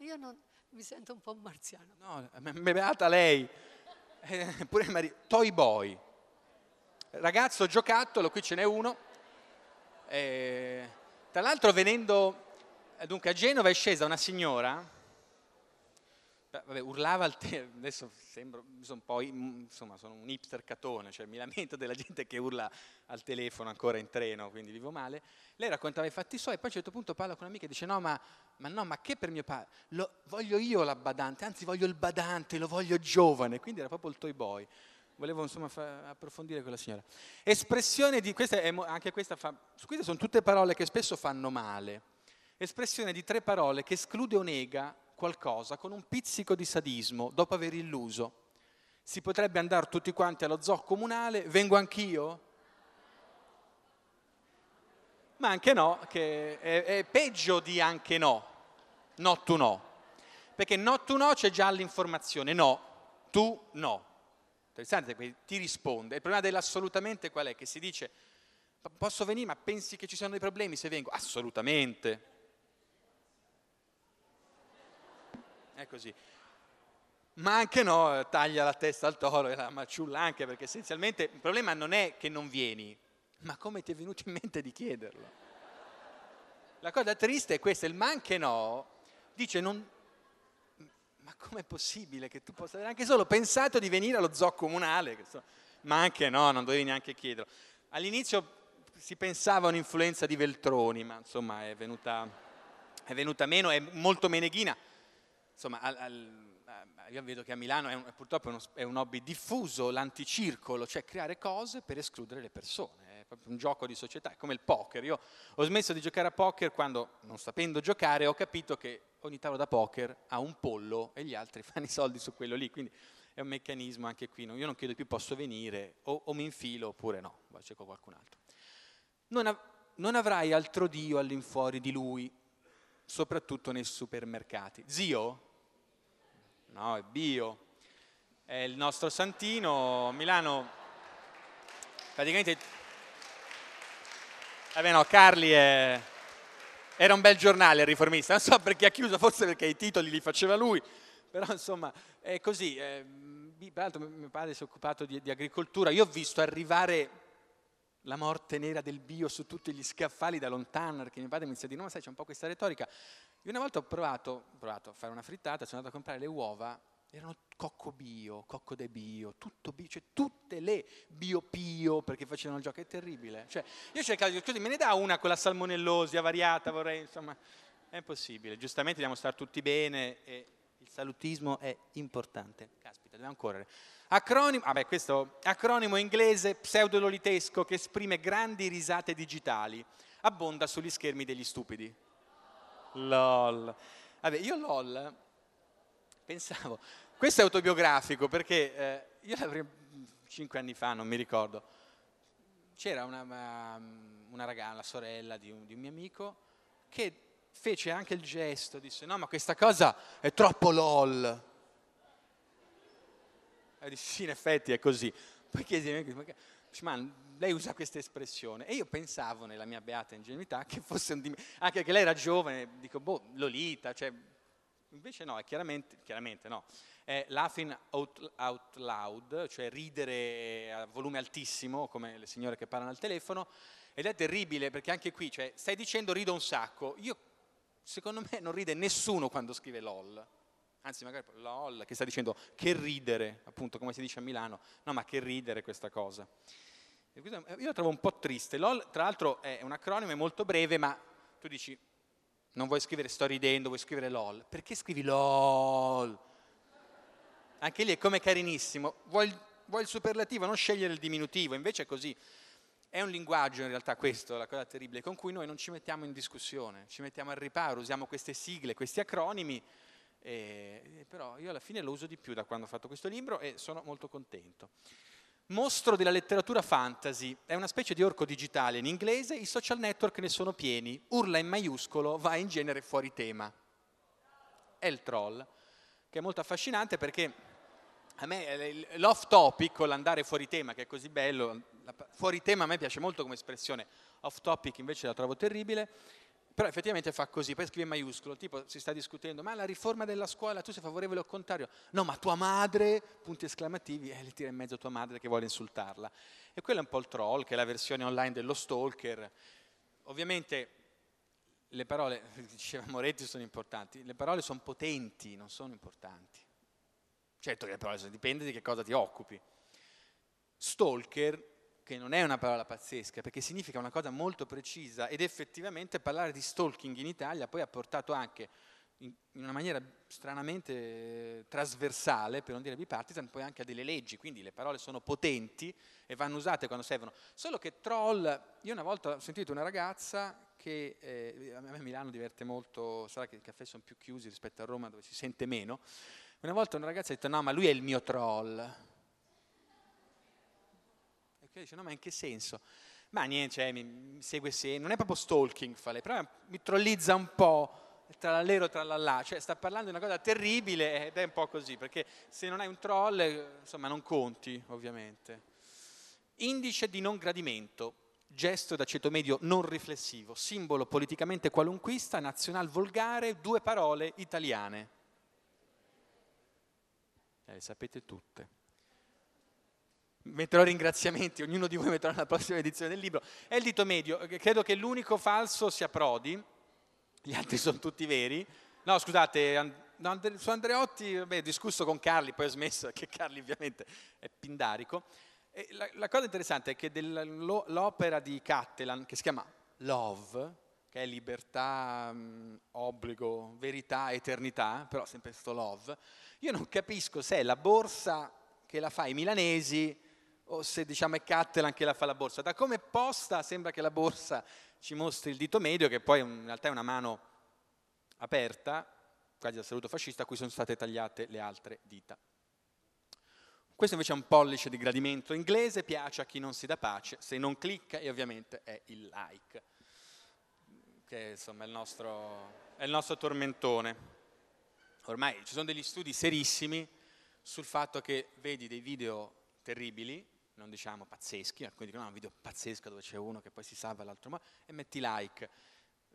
Speaker 2: Io non, mi sento un po' marziano.
Speaker 1: No, beata lei. Eh, pure Maria. Toy Boy. Ragazzo giocattolo, qui ce n'è uno. Eh, tra l'altro venendo, dunque a Genova è scesa una signora vabbè, urlava al telefono, adesso sembro, sono un po', insomma, sono un hipster catone, cioè mi lamento della gente che urla al telefono ancora in treno, quindi vivo male. Lei raccontava i fatti suoi, poi a un certo punto parla con un'amica e dice no, ma, ma no, ma che per mio padre? Lo, voglio io la badante, anzi voglio il badante, lo voglio giovane, quindi era proprio il toy boy. Volevo insomma fa, approfondire quella signora. Espressione di, questa è, anche questa fa, queste sono tutte parole che spesso fanno male. Espressione di tre parole che esclude o nega qualcosa con un pizzico di sadismo dopo aver illuso. Si potrebbe andare tutti quanti allo zoo comunale, vengo anch'io? Ma anche no, che è, è peggio di anche no, no tu no. Perché no tu no c'è già l'informazione, no, tu no. Interessante, ti risponde. Il problema dell'assolutamente qual è? Che si dice, posso venire ma pensi che ci siano dei problemi se vengo? Assolutamente. È così. ma anche no, taglia la testa al toro e la maciulla anche, perché essenzialmente il problema non è che non vieni, ma come ti è venuto in mente di chiederlo. La cosa triste è questa, il ma anche no dice non, ma com'è possibile che tu possa aver anche solo pensato di venire allo zoo comunale? Ma anche no, non dovevi neanche chiederlo. All'inizio si pensava a un'influenza di Veltroni, ma insomma è venuta, è venuta meno, è molto meneghina. Insomma, al, al, io vedo che a Milano è un, purtroppo è, uno, è un hobby diffuso, l'anticircolo, cioè creare cose per escludere le persone proprio un gioco di società, è come il poker. Io ho smesso di giocare a poker quando, non sapendo giocare, ho capito che ogni tavolo da poker ha un pollo e gli altri fanno i soldi su quello lì, quindi è un meccanismo anche qui. Io non chiedo più posso venire, o, o mi infilo oppure no, cerco qualcun altro. Non, av- non avrai altro Dio all'infuori di lui, soprattutto nei supermercati. Zio? No, è Bio. È il nostro santino. Milano, praticamente Vabbè no, Carli è... era un bel giornale il riformista, non so perché ha chiuso, forse perché i titoli li faceva lui, però insomma è così. Eh, peraltro mio padre si è occupato di, di agricoltura, io ho visto arrivare la morte nera del bio su tutti gli scaffali da lontano, perché mio padre mi inizia a no ma sai c'è un po' questa retorica. Io una volta ho provato, provato a fare una frittata, sono andato a comprare le uova erano cocco bio, cocco de bio, tutto bio, cioè tutte le bio pio perché facevano il gioco, è terribile. Cioè, io cercavo di dire, me ne dà una con la salmonellosia variata, vorrei, insomma, è impossibile. Giustamente dobbiamo stare tutti bene e il salutismo è importante. Caspita, dobbiamo correre. Acronimo, vabbè, questo acronimo inglese pseudololitesco che esprime grandi risate digitali, abbonda sugli schermi degli stupidi. LOL. Vabbè, io LOL pensavo, questo è autobiografico perché eh, io cinque anni fa, non mi ricordo, c'era una, una ragazza, la sorella di un, di un mio amico, che fece anche il gesto, disse no ma questa cosa è troppo lol. E dissi sì in effetti è così. Poi chiesi, ma lei usa questa espressione? E io pensavo nella mia beata ingenuità che fosse un anche che lei era giovane, dico boh, Lolita, cioè Invece no, è chiaramente, chiaramente no, è laughing out, out, loud, cioè ridere a volume altissimo, come le signore che parlano al telefono, ed è terribile perché anche qui, cioè, stai dicendo rido un sacco, io, secondo me non ride nessuno quando scrive LOL, anzi magari LOL, che sta dicendo che ridere, appunto come si dice a Milano, no ma che ridere questa cosa. Io lo trovo un po' triste, LOL tra l'altro è un acronimo, è molto breve, ma tu dici non vuoi scrivere sto ridendo, vuoi scrivere LOL. Perché scrivi LOL? Anche lì è come carinissimo. Vuoi, vuoi il superlativo, non scegliere il diminutivo, invece è così. È un linguaggio in realtà questo, la cosa terribile, con cui noi non ci mettiamo in discussione, ci mettiamo al riparo, usiamo queste sigle, questi acronimi, e, però io alla fine lo uso di più da quando ho fatto questo libro e sono molto contento. Mostro della letteratura fantasy, è una specie di orco digitale in inglese, i social network ne sono pieni, urla in maiuscolo, va in genere fuori tema. È il troll, che è molto affascinante perché a me l'off topic, con l'andare fuori tema, che è così bello, fuori tema a me piace molto come espressione, off topic invece la trovo terribile, però effettivamente fa così, poi scrive in maiuscolo, tipo si sta discutendo, ma la riforma della scuola, tu sei favorevole o contrario? No, ma tua madre, punti esclamativi, e le tira in mezzo tua madre che vuole insultarla. E quello è un po' il troll, che è la versione online dello stalker. Ovviamente le parole, diceva Moretti, sono importanti, le parole sono potenti, non sono importanti. Certo che le parole sono, dipende di che cosa ti occupi. Stalker che non è una parola pazzesca, perché significa una cosa molto precisa ed effettivamente parlare di stalking in Italia poi ha portato anche in, una maniera stranamente eh, trasversale, per non dire bipartisan, poi anche a delle leggi, quindi le parole sono potenti e vanno usate quando servono. Solo che troll, io una volta ho sentito una ragazza che eh, a me Milano diverte molto, sarà che i caffè sono più chiusi rispetto a Roma dove si sente meno, una volta una ragazza ha detto no ma lui è il mio troll, perché dice, no, ma in che senso? Ma niente, cioè, mi, segue se, non è proprio stalking, fa lei, però mi trollizza un po', tra l'allero e tra l'allà, cioè sta parlando di una cosa terribile ed è un po' così, perché se non hai un troll, insomma, non conti, ovviamente. Indice di non gradimento, gesto da ceto medio non riflessivo, simbolo politicamente qualunquista, nazional volgare, due parole italiane. eh, le sapete tutte. Metterò ringraziamenti, ognuno di voi metterà nella prossima edizione del libro. È il dito medio, credo che l'unico falso sia Prodi, gli altri sono tutti veri. No, scusate, su Andreotti vabbè, ho discusso con Carli, poi ho smesso perché Carli ovviamente è pindarico. La, la, cosa interessante è che l'opera di Cattelan, che si chiama Love, che è libertà, mh, obbligo, verità, eternità, però sempre questo love, io non capisco se è la borsa che la fa i milanesi o se diciamo è Cattelan che la fa la borsa. Da come posta sembra che la borsa ci mostri il dito medio, che poi in realtà è una mano aperta, quasi al saluto fascista, a cui sono state tagliate le altre dita. Questo invece è un pollice di gradimento inglese, piace a chi non si dà pace, se non clicca e ovviamente è il like che insomma è il nostro, è il nostro tormentone. Ormai ci sono degli studi serissimi sul fatto che vedi dei video terribili, non diciamo pazzeschi, alcuni dicono no, un video pazzesco dove c'è uno che poi si salva l'altro, ma e metti like.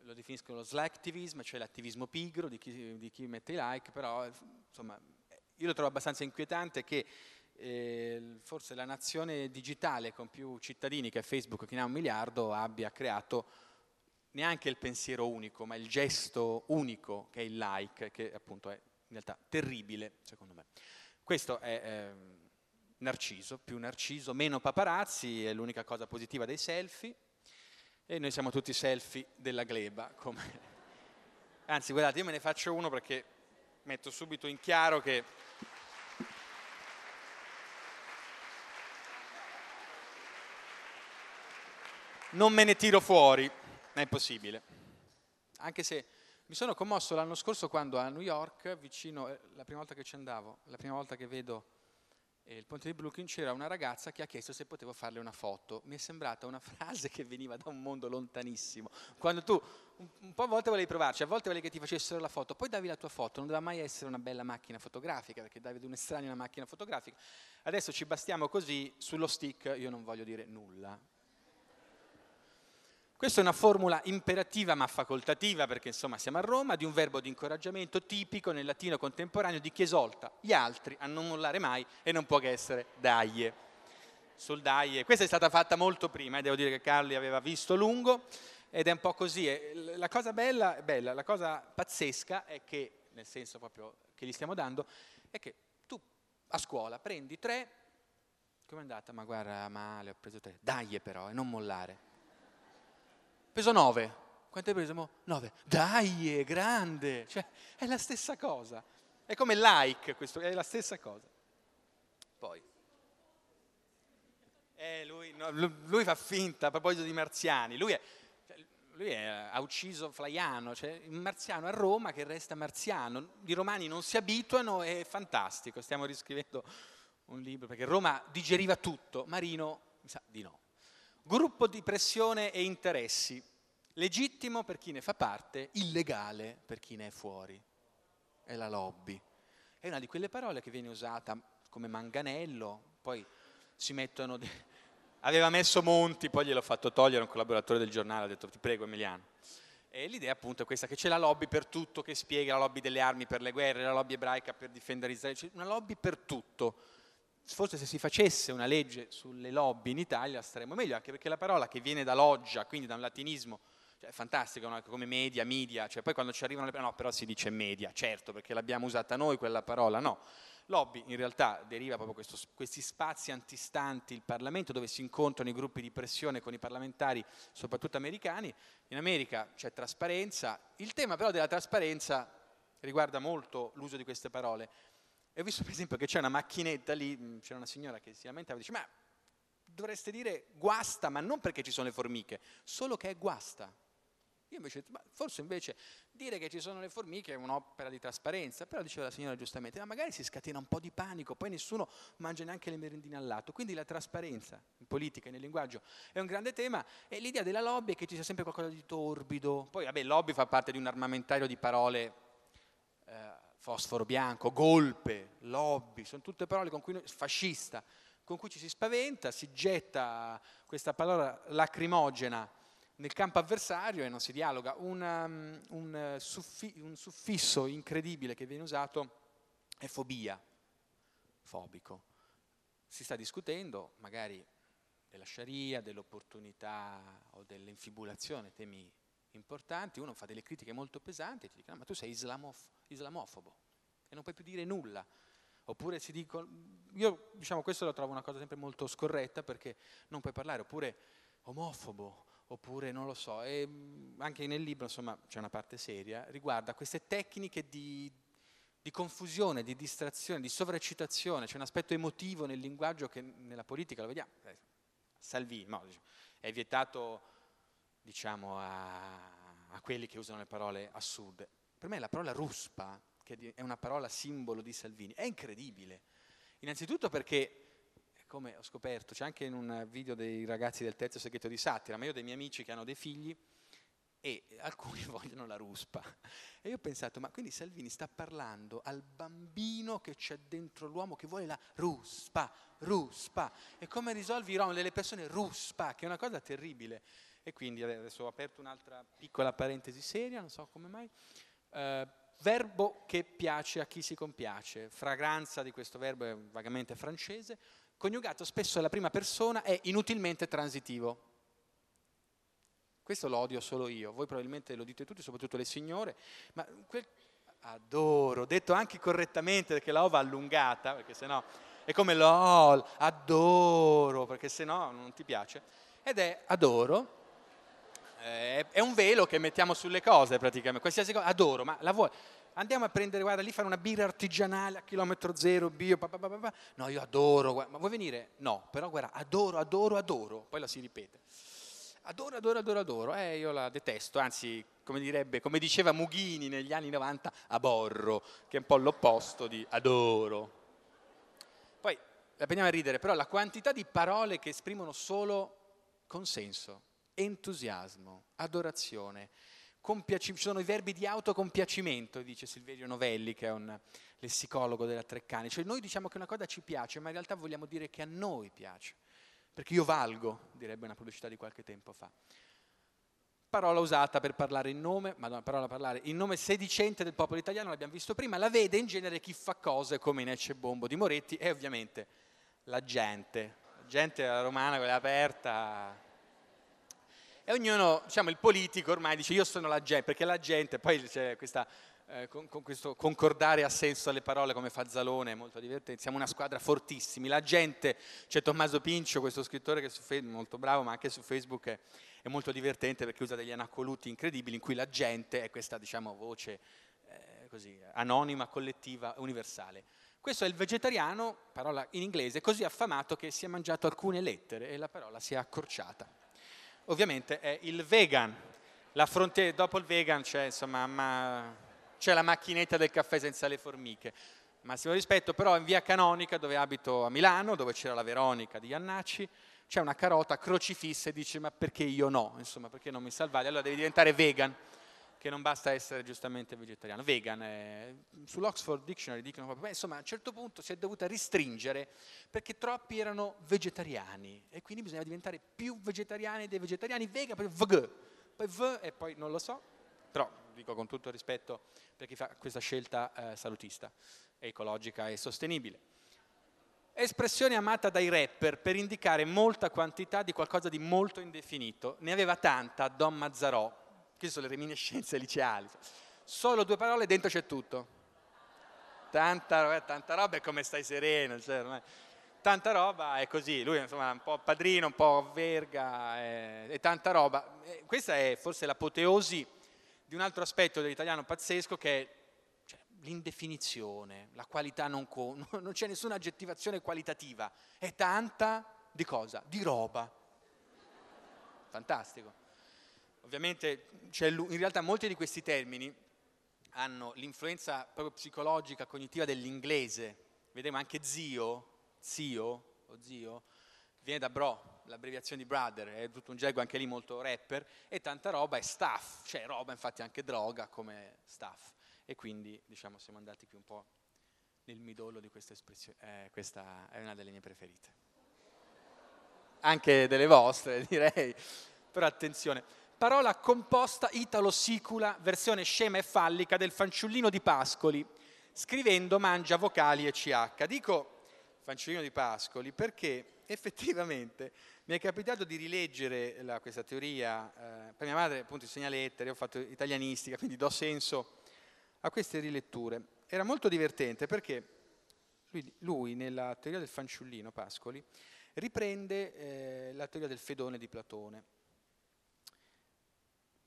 Speaker 1: Lo definiscono lo slacktivism, cioè l'attivismo pigro di chi, di chi mette i like, però insomma io lo trovo abbastanza inquietante che eh, forse la nazione digitale con più cittadini che Facebook, che ne ha un miliardo, abbia creato neanche il pensiero unico, ma il gesto unico che è il like, che appunto è in realtà terribile, secondo me. Questo è eh, Narciso, più Narciso, meno paparazzi, è l'unica cosa positiva dei selfie, e noi siamo tutti selfie della gleba. Come... Anzi, guardate, io me ne faccio uno perché metto subito in chiaro che... Non me ne tiro fuori, è impossibile. Anche se mi sono commosso l'anno scorso quando a New York, vicino, eh, la prima volta che ci andavo, la prima volta che vedo il ponte di Brooklyn, c'era una ragazza che ha chiesto se potevo farle una foto. Mi è sembrata una frase che veniva da un mondo lontanissimo. Quando tu un, un po' a volte volevi provarci, a volte volevi che ti facessero la foto, poi davi la tua foto, non doveva mai essere una bella macchina fotografica, perché davi ad un estraneo una macchina fotografica. Adesso ci bastiamo così, sullo stick io non voglio dire nulla, questa è una formula imperativa ma facoltativa, perché insomma siamo a Roma, di un verbo di incoraggiamento tipico nel latino contemporaneo di chi esolta gli altri a non mollare mai e non può che essere daie. Sul daie. Questa è stata fatta molto prima, e devo dire che Carli aveva visto lungo, ed è un po' così. La cosa bella, bella, la cosa pazzesca è che, nel senso proprio che gli stiamo dando, è che tu a scuola prendi tre, come è andata? Ma guarda, male, ho preso tre, daie però, e non mollare peso 9. Quanto hai preso? 9. Dai, è grande. Cioè, è la stessa cosa. È come like, questo, è la stessa cosa. Poi. Eh, lui, no, lui, fa finta a proposito di marziani. Lui, è, cioè, lui è, ha ucciso Flaiano, cioè un marziano a Roma che resta marziano. I romani non si abituano, è fantastico. Stiamo riscrivendo un libro perché Roma digeriva tutto. Marino mi sa di no. Gruppo di pressione e interessi, legittimo per chi ne fa parte, illegale per chi ne è fuori. È la lobby. È una di quelle parole che viene usata come manganello, poi si mettono... De... Aveva messo Monti, poi gliel'ho fatto togliere un collaboratore del giornale, ha detto ti prego Emiliano. E l'idea appunto è questa, che c'è la lobby per tutto, che spiega la lobby delle armi per le guerre, la lobby ebraica per difendere Israele, una lobby per tutto forse se si facesse una legge sulle lobby in Italia staremmo meglio, anche perché la parola che viene da loggia, quindi da un latinismo, cioè, è fantastica, no? come media, media, cioè poi quando ci arrivano le no, però si dice media, certo, perché l'abbiamo usata noi quella parola, no. Lobby in realtà deriva proprio questo, questi spazi antistanti il Parlamento dove si incontrano i gruppi di pressione con i parlamentari, soprattutto americani. In America c'è trasparenza. Il tema però della trasparenza riguarda molto l'uso di queste parole. E ho visto per esempio che c'è una macchinetta lì, mm, c'era una signora che si lamentava e dice ma dovreste dire guasta, ma non perché ci sono le formiche, solo che è guasta. Io invece, forse invece dire che ci sono le formiche è un'opera di trasparenza, però diceva la signora giustamente, ma magari si scatena un po' di panico, poi nessuno mangia neanche le merendine al lato. Quindi la trasparenza in politica e nel linguaggio è un grande tema e l'idea della lobby è che ci sia sempre qualcosa di torbido. Poi vabbè, lobby fa parte di un armamentario di parole eh, fosforo bianco, golpe, lobby, sono tutte parole con cui noi, fascista, con cui ci si spaventa, si getta questa parola lacrimogena nel campo avversario e non si dialoga. Una, um, un, suffi, un, suffisso incredibile che viene usato è fobia. fobico. Si sta discutendo magari della Sharia, dell'opportunità o dell'infibulazione, temi importanti, uno fa delle critiche molto pesanti e ti dicono ma tu sei islamof- islamofobo e non puoi più dire nulla. Oppure si dicono, io diciamo questo lo trovo una cosa sempre molto scorretta perché non puoi parlare, oppure omofobo, oppure non lo so, e anche nel libro insomma c'è una parte seria, riguarda queste tecniche di, di confusione, di distrazione, di sovraccitazione, c'è un aspetto emotivo nel linguaggio che nella politica lo vediamo. Eh, Salvini, no, è vietato diciamo, a, a, quelli che usano le parole a sud. Per me la parola ruspa, che è una parola simbolo di Salvini, è incredibile. Innanzitutto perché, come ho scoperto, c'è anche in un video dei ragazzi del terzo segreto di Satira, ma io ho dei miei amici che hanno dei figli e alcuni vogliono la ruspa. E io ho pensato, ma quindi Salvini sta parlando al bambino che c'è dentro l'uomo che vuole la ruspa, ruspa. E come risolvi i rom delle persone ruspa, che è una cosa terribile. E quindi adesso ho aperto un'altra piccola parentesi seria, non so come mai. Uh, verbo che piace a chi si compiace, fragranza di questo verbo è vagamente francese, coniugato spesso alla prima persona è inutilmente transitivo. Questo lo odio solo io, voi probabilmente lo dite tutti, soprattutto le signore, ma quel... adoro, detto anche correttamente perché la O va allungata, perché sennò è come LOL, adoro, perché sennò non ti piace, ed è adoro, eh, è un velo che mettiamo sulle cose praticamente, qualsiasi cosa, adoro, ma la vuoi? Andiamo a prendere, guarda, lì fare una birra artigianale a chilometro zero, bio, pa, pa, pa, no, io adoro, guarda, ma vuoi venire? No, però guarda, adoro, adoro, adoro, poi la si ripete. Adoro, adoro, adoro, adoro, eh, io la detesto, anzi, come direbbe, come diceva Mughini negli anni 90, aborro, che è un po' l'opposto di adoro. Poi, la prendiamo a ridere, però la quantità di parole che esprimono solo consenso, entusiasmo, adorazione, ci sono i verbi di autocompiacimento, dice Silverio Novelli, che è un lessicologo della Treccani, cioè noi diciamo che una cosa ci piace, ma in realtà vogliamo dire che a noi piace. Perché io valgo, direbbe una pubblicità di qualche tempo fa. Parola usata per parlare in nome, madonna, parola parlare, in nome sedicente del popolo italiano, l'abbiamo visto prima, la vede in genere chi fa cose come in Ecce Bombo di Moretti e ovviamente la gente, la gente romana, quella aperta, e ognuno, diciamo, il politico ormai dice io sono la gente, perché la gente, poi c'è questa eh, con, con, questo concordare a senso alle parole come Fazzalone, è molto divertente. Siamo una squadra fortissimi. La gente, c'è Tommaso Pincio, questo scrittore che su Facebook, molto bravo, ma anche su Facebook è, è, molto divertente perché usa degli anacoluti incredibili in cui la gente è questa diciamo, voce eh, così, anonima, collettiva, universale. Questo è il vegetariano, parola in inglese, così affamato che si è mangiato alcune lettere e la parola si è accorciata. Ovviamente è il vegan, la frontiera, dopo il vegan c'è insomma, ma c'è la macchinetta del caffè senza le formiche. Massimo rispetto, però in via Canonica, dove abito a Milano, dove c'era la Veronica di Iannacci, c'è una carota crocifissa e dice ma perché io no? Insomma, perché non mi salvate? Allora devi diventare vegan, che non basta essere giustamente vegetariano. Vegan, è, sull'Oxford Dictionary dicono proprio, beh, insomma a un certo punto si è dovuta ristringere perché troppi erano vegetariani e quindi bisogna diventare più vegetariani dei vegetariani, vegan, poi vg, poi v e poi non lo so, però dico con tutto rispetto per chi fa questa scelta eh, salutista, ecologica e sostenibile. Espressione amata dai rapper per indicare molta quantità di qualcosa di molto indefinito. Ne aveva tanta Don Mazzarò, queste sono le reminiscenze liceali. Solo due parole, dentro c'è tutto. Tanta, tanta roba è come stai sereno, cioè, tanta roba è così, lui insomma un po' padrino, un po' verga e, e tanta roba. E questa è forse l'apoteosi di un altro aspetto dell'italiano pazzesco che è cioè, l'indefinizione, la qualità non, con, non c'è nessuna aggettivazione qualitativa, è tanta di cosa? Di roba. Fantastico. Ovviamente in realtà molti di questi termini hanno l'influenza proprio psicologica, cognitiva dell'inglese. Vedremo anche zio, zio o zio, viene da bro, l'abbreviazione di brother, è tutto un gergo anche lì molto rapper, e tanta roba è staff, cioè roba infatti anche droga come staff. E quindi diciamo siamo andati qui un po' nel midollo di questa espressione, eh, questa è una delle mie preferite. Anche delle vostre direi, però attenzione. Parola composta italo-sicula, versione scema e fallica del fanciullino di Pascoli, scrivendo mangia vocali e CH. Dico fanciullino di Pascoli perché effettivamente mi è capitato di rileggere la, questa teoria, eh, per mia madre appunto insegna lettere, ho fatto italianistica, quindi do senso a queste riletture. Era molto divertente perché lui, lui nella teoria del fanciullino Pascoli riprende eh, la teoria del fedone di Platone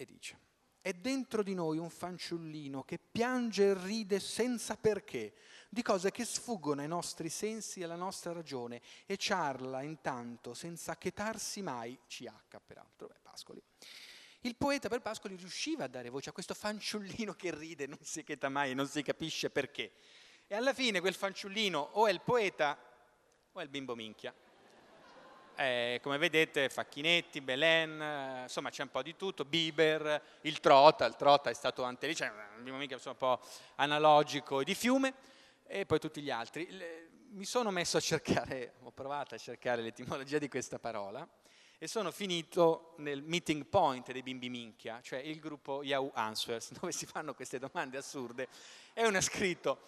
Speaker 1: e dice è dentro di noi un fanciullino che piange e ride senza perché, di cose che sfuggono ai nostri sensi e alla nostra ragione, e ciarla intanto senza chetarsi mai, CH peraltro, beh, Pascoli. Il poeta per Pascoli riusciva a dare voce a questo fanciullino che ride, non si cheta mai non si capisce perché. E alla fine quel fanciullino o è il poeta o è il bimbo minchia. Eh, come vedete Facchinetti, Belen, eh, insomma c'è un po' di tutto, Bieber, il Trota, il Trota è stato anche lì, cioè un un po' analogico di fiume, e poi tutti gli altri. Le, mi sono messo a cercare, ho provato a cercare l'etimologia di questa parola e sono finito nel meeting point dei bimbi minchia, cioè il gruppo Yahoo Answers, dove si fanno queste domande assurde e uno ha scritto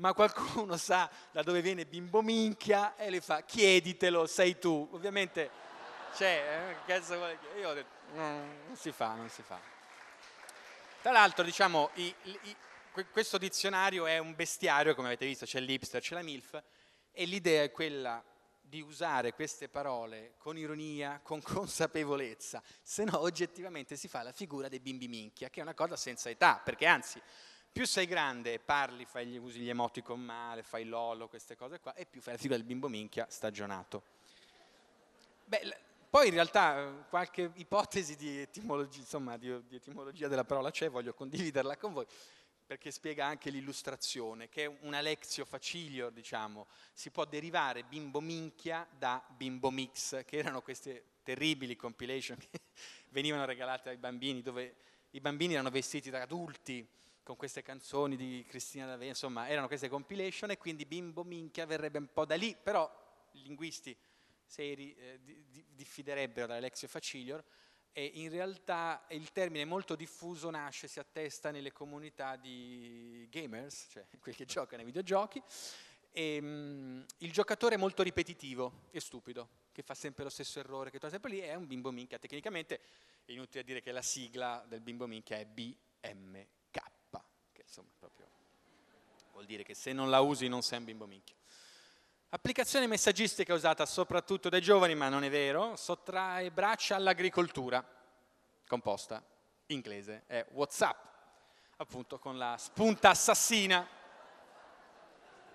Speaker 1: ma qualcuno sa da dove viene bimbo minchia e le fa chieditelo, sei tu. Ovviamente, cioè, eh, cazzo vuole Io ho detto, no, non si fa, non si fa. Tra l'altro, diciamo, i, i, questo dizionario è un bestiario, come avete visto, c'è l'hipster, c'è la MILF, e l'idea è quella di usare queste parole con ironia, con consapevolezza, se no oggettivamente si fa la figura dei bimbi minchia, che è una cosa senza età, perché anzi più sei grande e parli, fai gli, usi gli emoticon male, fai lolo, queste cose qua, e più fai la figura del bimbo minchia stagionato. Beh, poi in realtà eh, qualche ipotesi di etimologia, insomma, di, di etimologia della parola c'è, voglio condividerla con voi perché spiega anche l'illustrazione, che è una lexio facilio, diciamo, si può derivare bimbo minchia da bimbo mix, che erano queste terribili compilation che venivano regalate ai bambini, dove i bambini erano vestiti da adulti, con queste canzoni di Cristina D'Avena, insomma erano queste compilation e quindi bimbo minchia verrebbe un po' da lì, però i linguisti seri eh, diffiderebbero dall'Alexio Facilior e in realtà il termine molto diffuso nasce, si attesta nelle comunità di gamers, cioè quelli che giocano ai videogiochi, e, um, il giocatore è molto ripetitivo e stupido, che fa sempre lo stesso errore, che torna sempre lì, è un bimbo minchia. Tecnicamente è inutile dire che la sigla del bimbo minchia è BMK insomma, proprio vuol dire che se non la usi non sei un bimbo minchia. Applicazione messaggistica usata soprattutto dai giovani, ma non è vero, sottrae braccia all'agricoltura, composta, inglese, è Whatsapp, appunto con la spunta assassina.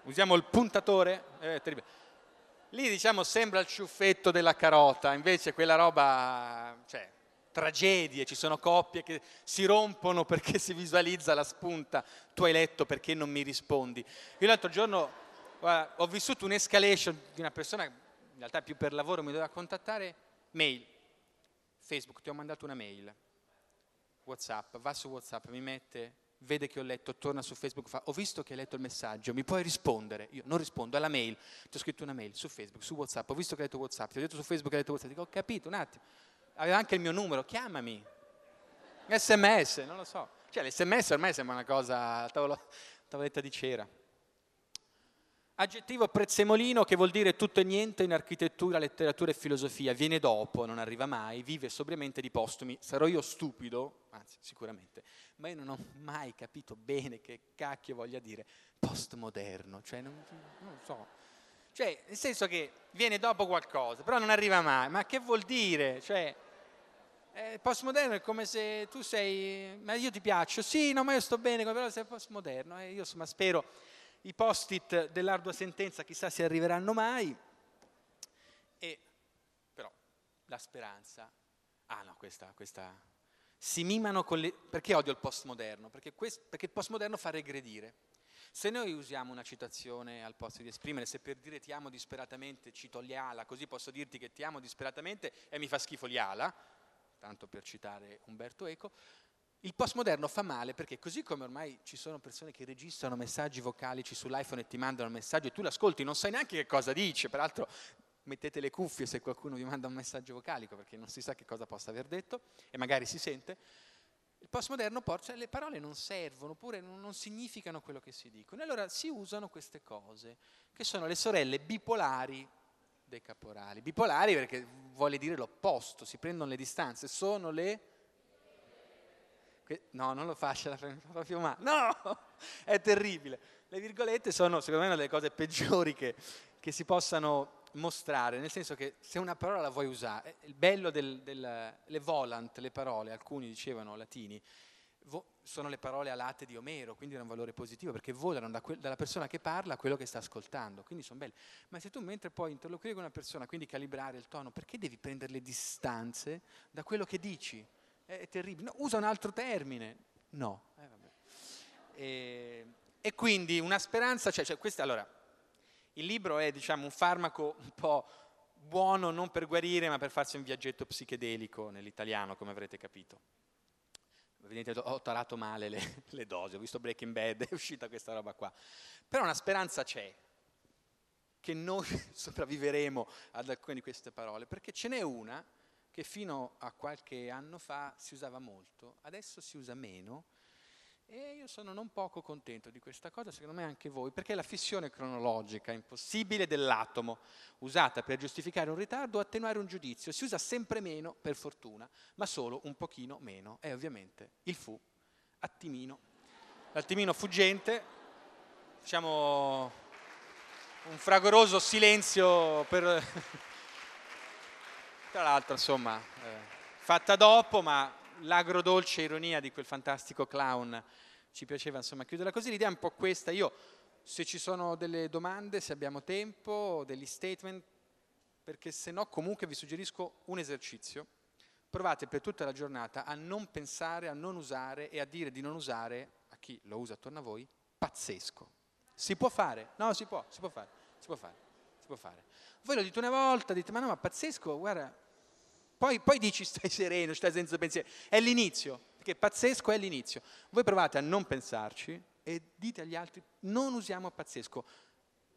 Speaker 1: Usiamo il puntatore, terribile. Lì diciamo sembra il ciuffetto della carota, invece quella roba, cioè, tragedie, ci sono coppie che si rompono perché si visualizza la spunta, tu hai letto perché non mi rispondi. Io l'altro giorno guarda, ho vissuto un'escalation di una persona, in realtà più per lavoro mi doveva contattare, mail, Facebook, ti ho mandato una mail, Whatsapp, va su Whatsapp, mi mette, vede che ho letto, torna su Facebook, fa, ho visto che hai letto il messaggio, mi puoi rispondere? Io non rispondo alla mail, ti ho scritto una mail su Facebook, su Whatsapp, ho visto che hai letto Whatsapp, ti ho detto su Facebook che hai letto Whatsapp, dico ho capito, un attimo aveva anche il mio numero, chiamami. Sms, non lo so. Cioè l'SMS ormai sembra una cosa, tavolo, tavoletta di cera. Aggettivo prezzemolino che vuol dire tutto e niente in architettura, letteratura e filosofia. Viene dopo, non arriva mai, vive sobriamente di postumi. Sarò io stupido, anzi sicuramente, ma io non ho mai capito bene che cacchio voglia dire postmoderno. Cioè non, non so. Cioè, nel senso che viene dopo qualcosa, però non arriva mai. Ma che vuol dire? Cioè, eh, postmoderno è come se tu sei, ma io ti piaccio, sì, no, ma io sto bene, però sei postmoderno. Eh, io insomma spero i post-it dell'ardua sentenza chissà se arriveranno mai. E però la speranza, ah no, questa, questa si mimano con le... Perché odio il postmoderno? Perché, quest, perché il postmoderno fa regredire. Se noi usiamo una citazione al posto di esprimere, se per dire ti amo disperatamente cito Liala, così posso dirti che ti amo disperatamente e mi fa schifo Liala, tanto per citare Umberto Eco, il postmoderno fa male perché così come ormai ci sono persone che registrano messaggi vocalici sull'iPhone e ti mandano un messaggio e tu l'ascolti, non sai neanche che cosa dice, peraltro mettete le cuffie se qualcuno vi manda un messaggio vocalico perché non si sa che cosa possa aver detto e magari si sente, il postmoderno porta, cioè le parole non servono, oppure non, significano quello che si dicono. E allora si usano queste cose, che sono le sorelle bipolari dei caporali. Bipolari perché vuole dire l'opposto, si prendono le distanze, sono le... No, non lo faccia proprio male. No, è terribile. Le virgolette sono secondo me una delle cose peggiori che, che si possano mostrare, nel senso che se una parola la vuoi usare, il bello del, del le volant, le parole, alcuni dicevano latini, vo, sono le parole alate di Omero, quindi hanno un valore positivo perché volano da que, dalla persona che parla a quello che sta ascoltando, quindi sono belle. Ma se tu mentre puoi interloquire con una persona, quindi calibrare il tono, perché devi prendere le distanze da quello che dici? È, è terribile. No, usa un altro termine. No. Eh, e, e, quindi una speranza, cioè, cioè questa, allora, il libro è diciamo, un farmaco un po' buono non per guarire, ma per farsi un viaggetto psichedelico nell'italiano, come avrete capito. Vedete, ho tarato male le, le, dosi, ho visto Breaking Bad, è uscita questa roba qua. Però una speranza c'è, che noi sopravviveremo ad alcune di queste parole, perché ce n'è una che fino a qualche anno fa si usava molto, adesso si usa meno, e io sono non poco contento di questa cosa, secondo me anche voi, perché la fissione cronologica impossibile dell'atomo, usata per giustificare un ritardo o attenuare un giudizio. Si usa sempre meno, per fortuna, ma solo un pochino meno. È ovviamente il fu, attimino. L'attimino fuggente, diciamo un fragoroso silenzio per... Tra l'altro, insomma, eh, fatta dopo, ma l'agrodolce ironia di quel fantastico clown ci piaceva insomma chiuderla così. L'idea è un po' questa. Io, se ci sono delle domande, se abbiamo tempo, degli statement, perché se no comunque vi suggerisco un esercizio. Provate per tutta la giornata a non pensare, a non usare e a dire di non usare, a chi lo usa attorno a voi, pazzesco. Si può fare? No, si può, si può fare, si può fare, si può fare. Voi lo dite una volta, dite ma no, ma pazzesco, guarda, poi, poi dici stai sereno, stai senza pensiero. È l'inizio, perché pazzesco è l'inizio. Voi provate a non pensarci e dite agli altri non usiamo pazzesco.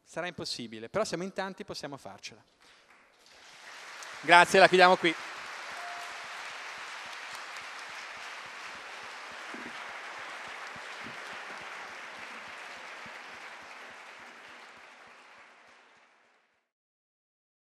Speaker 1: Sarà impossibile, però siamo in tanti, possiamo farcela. Grazie, la chiudiamo qui.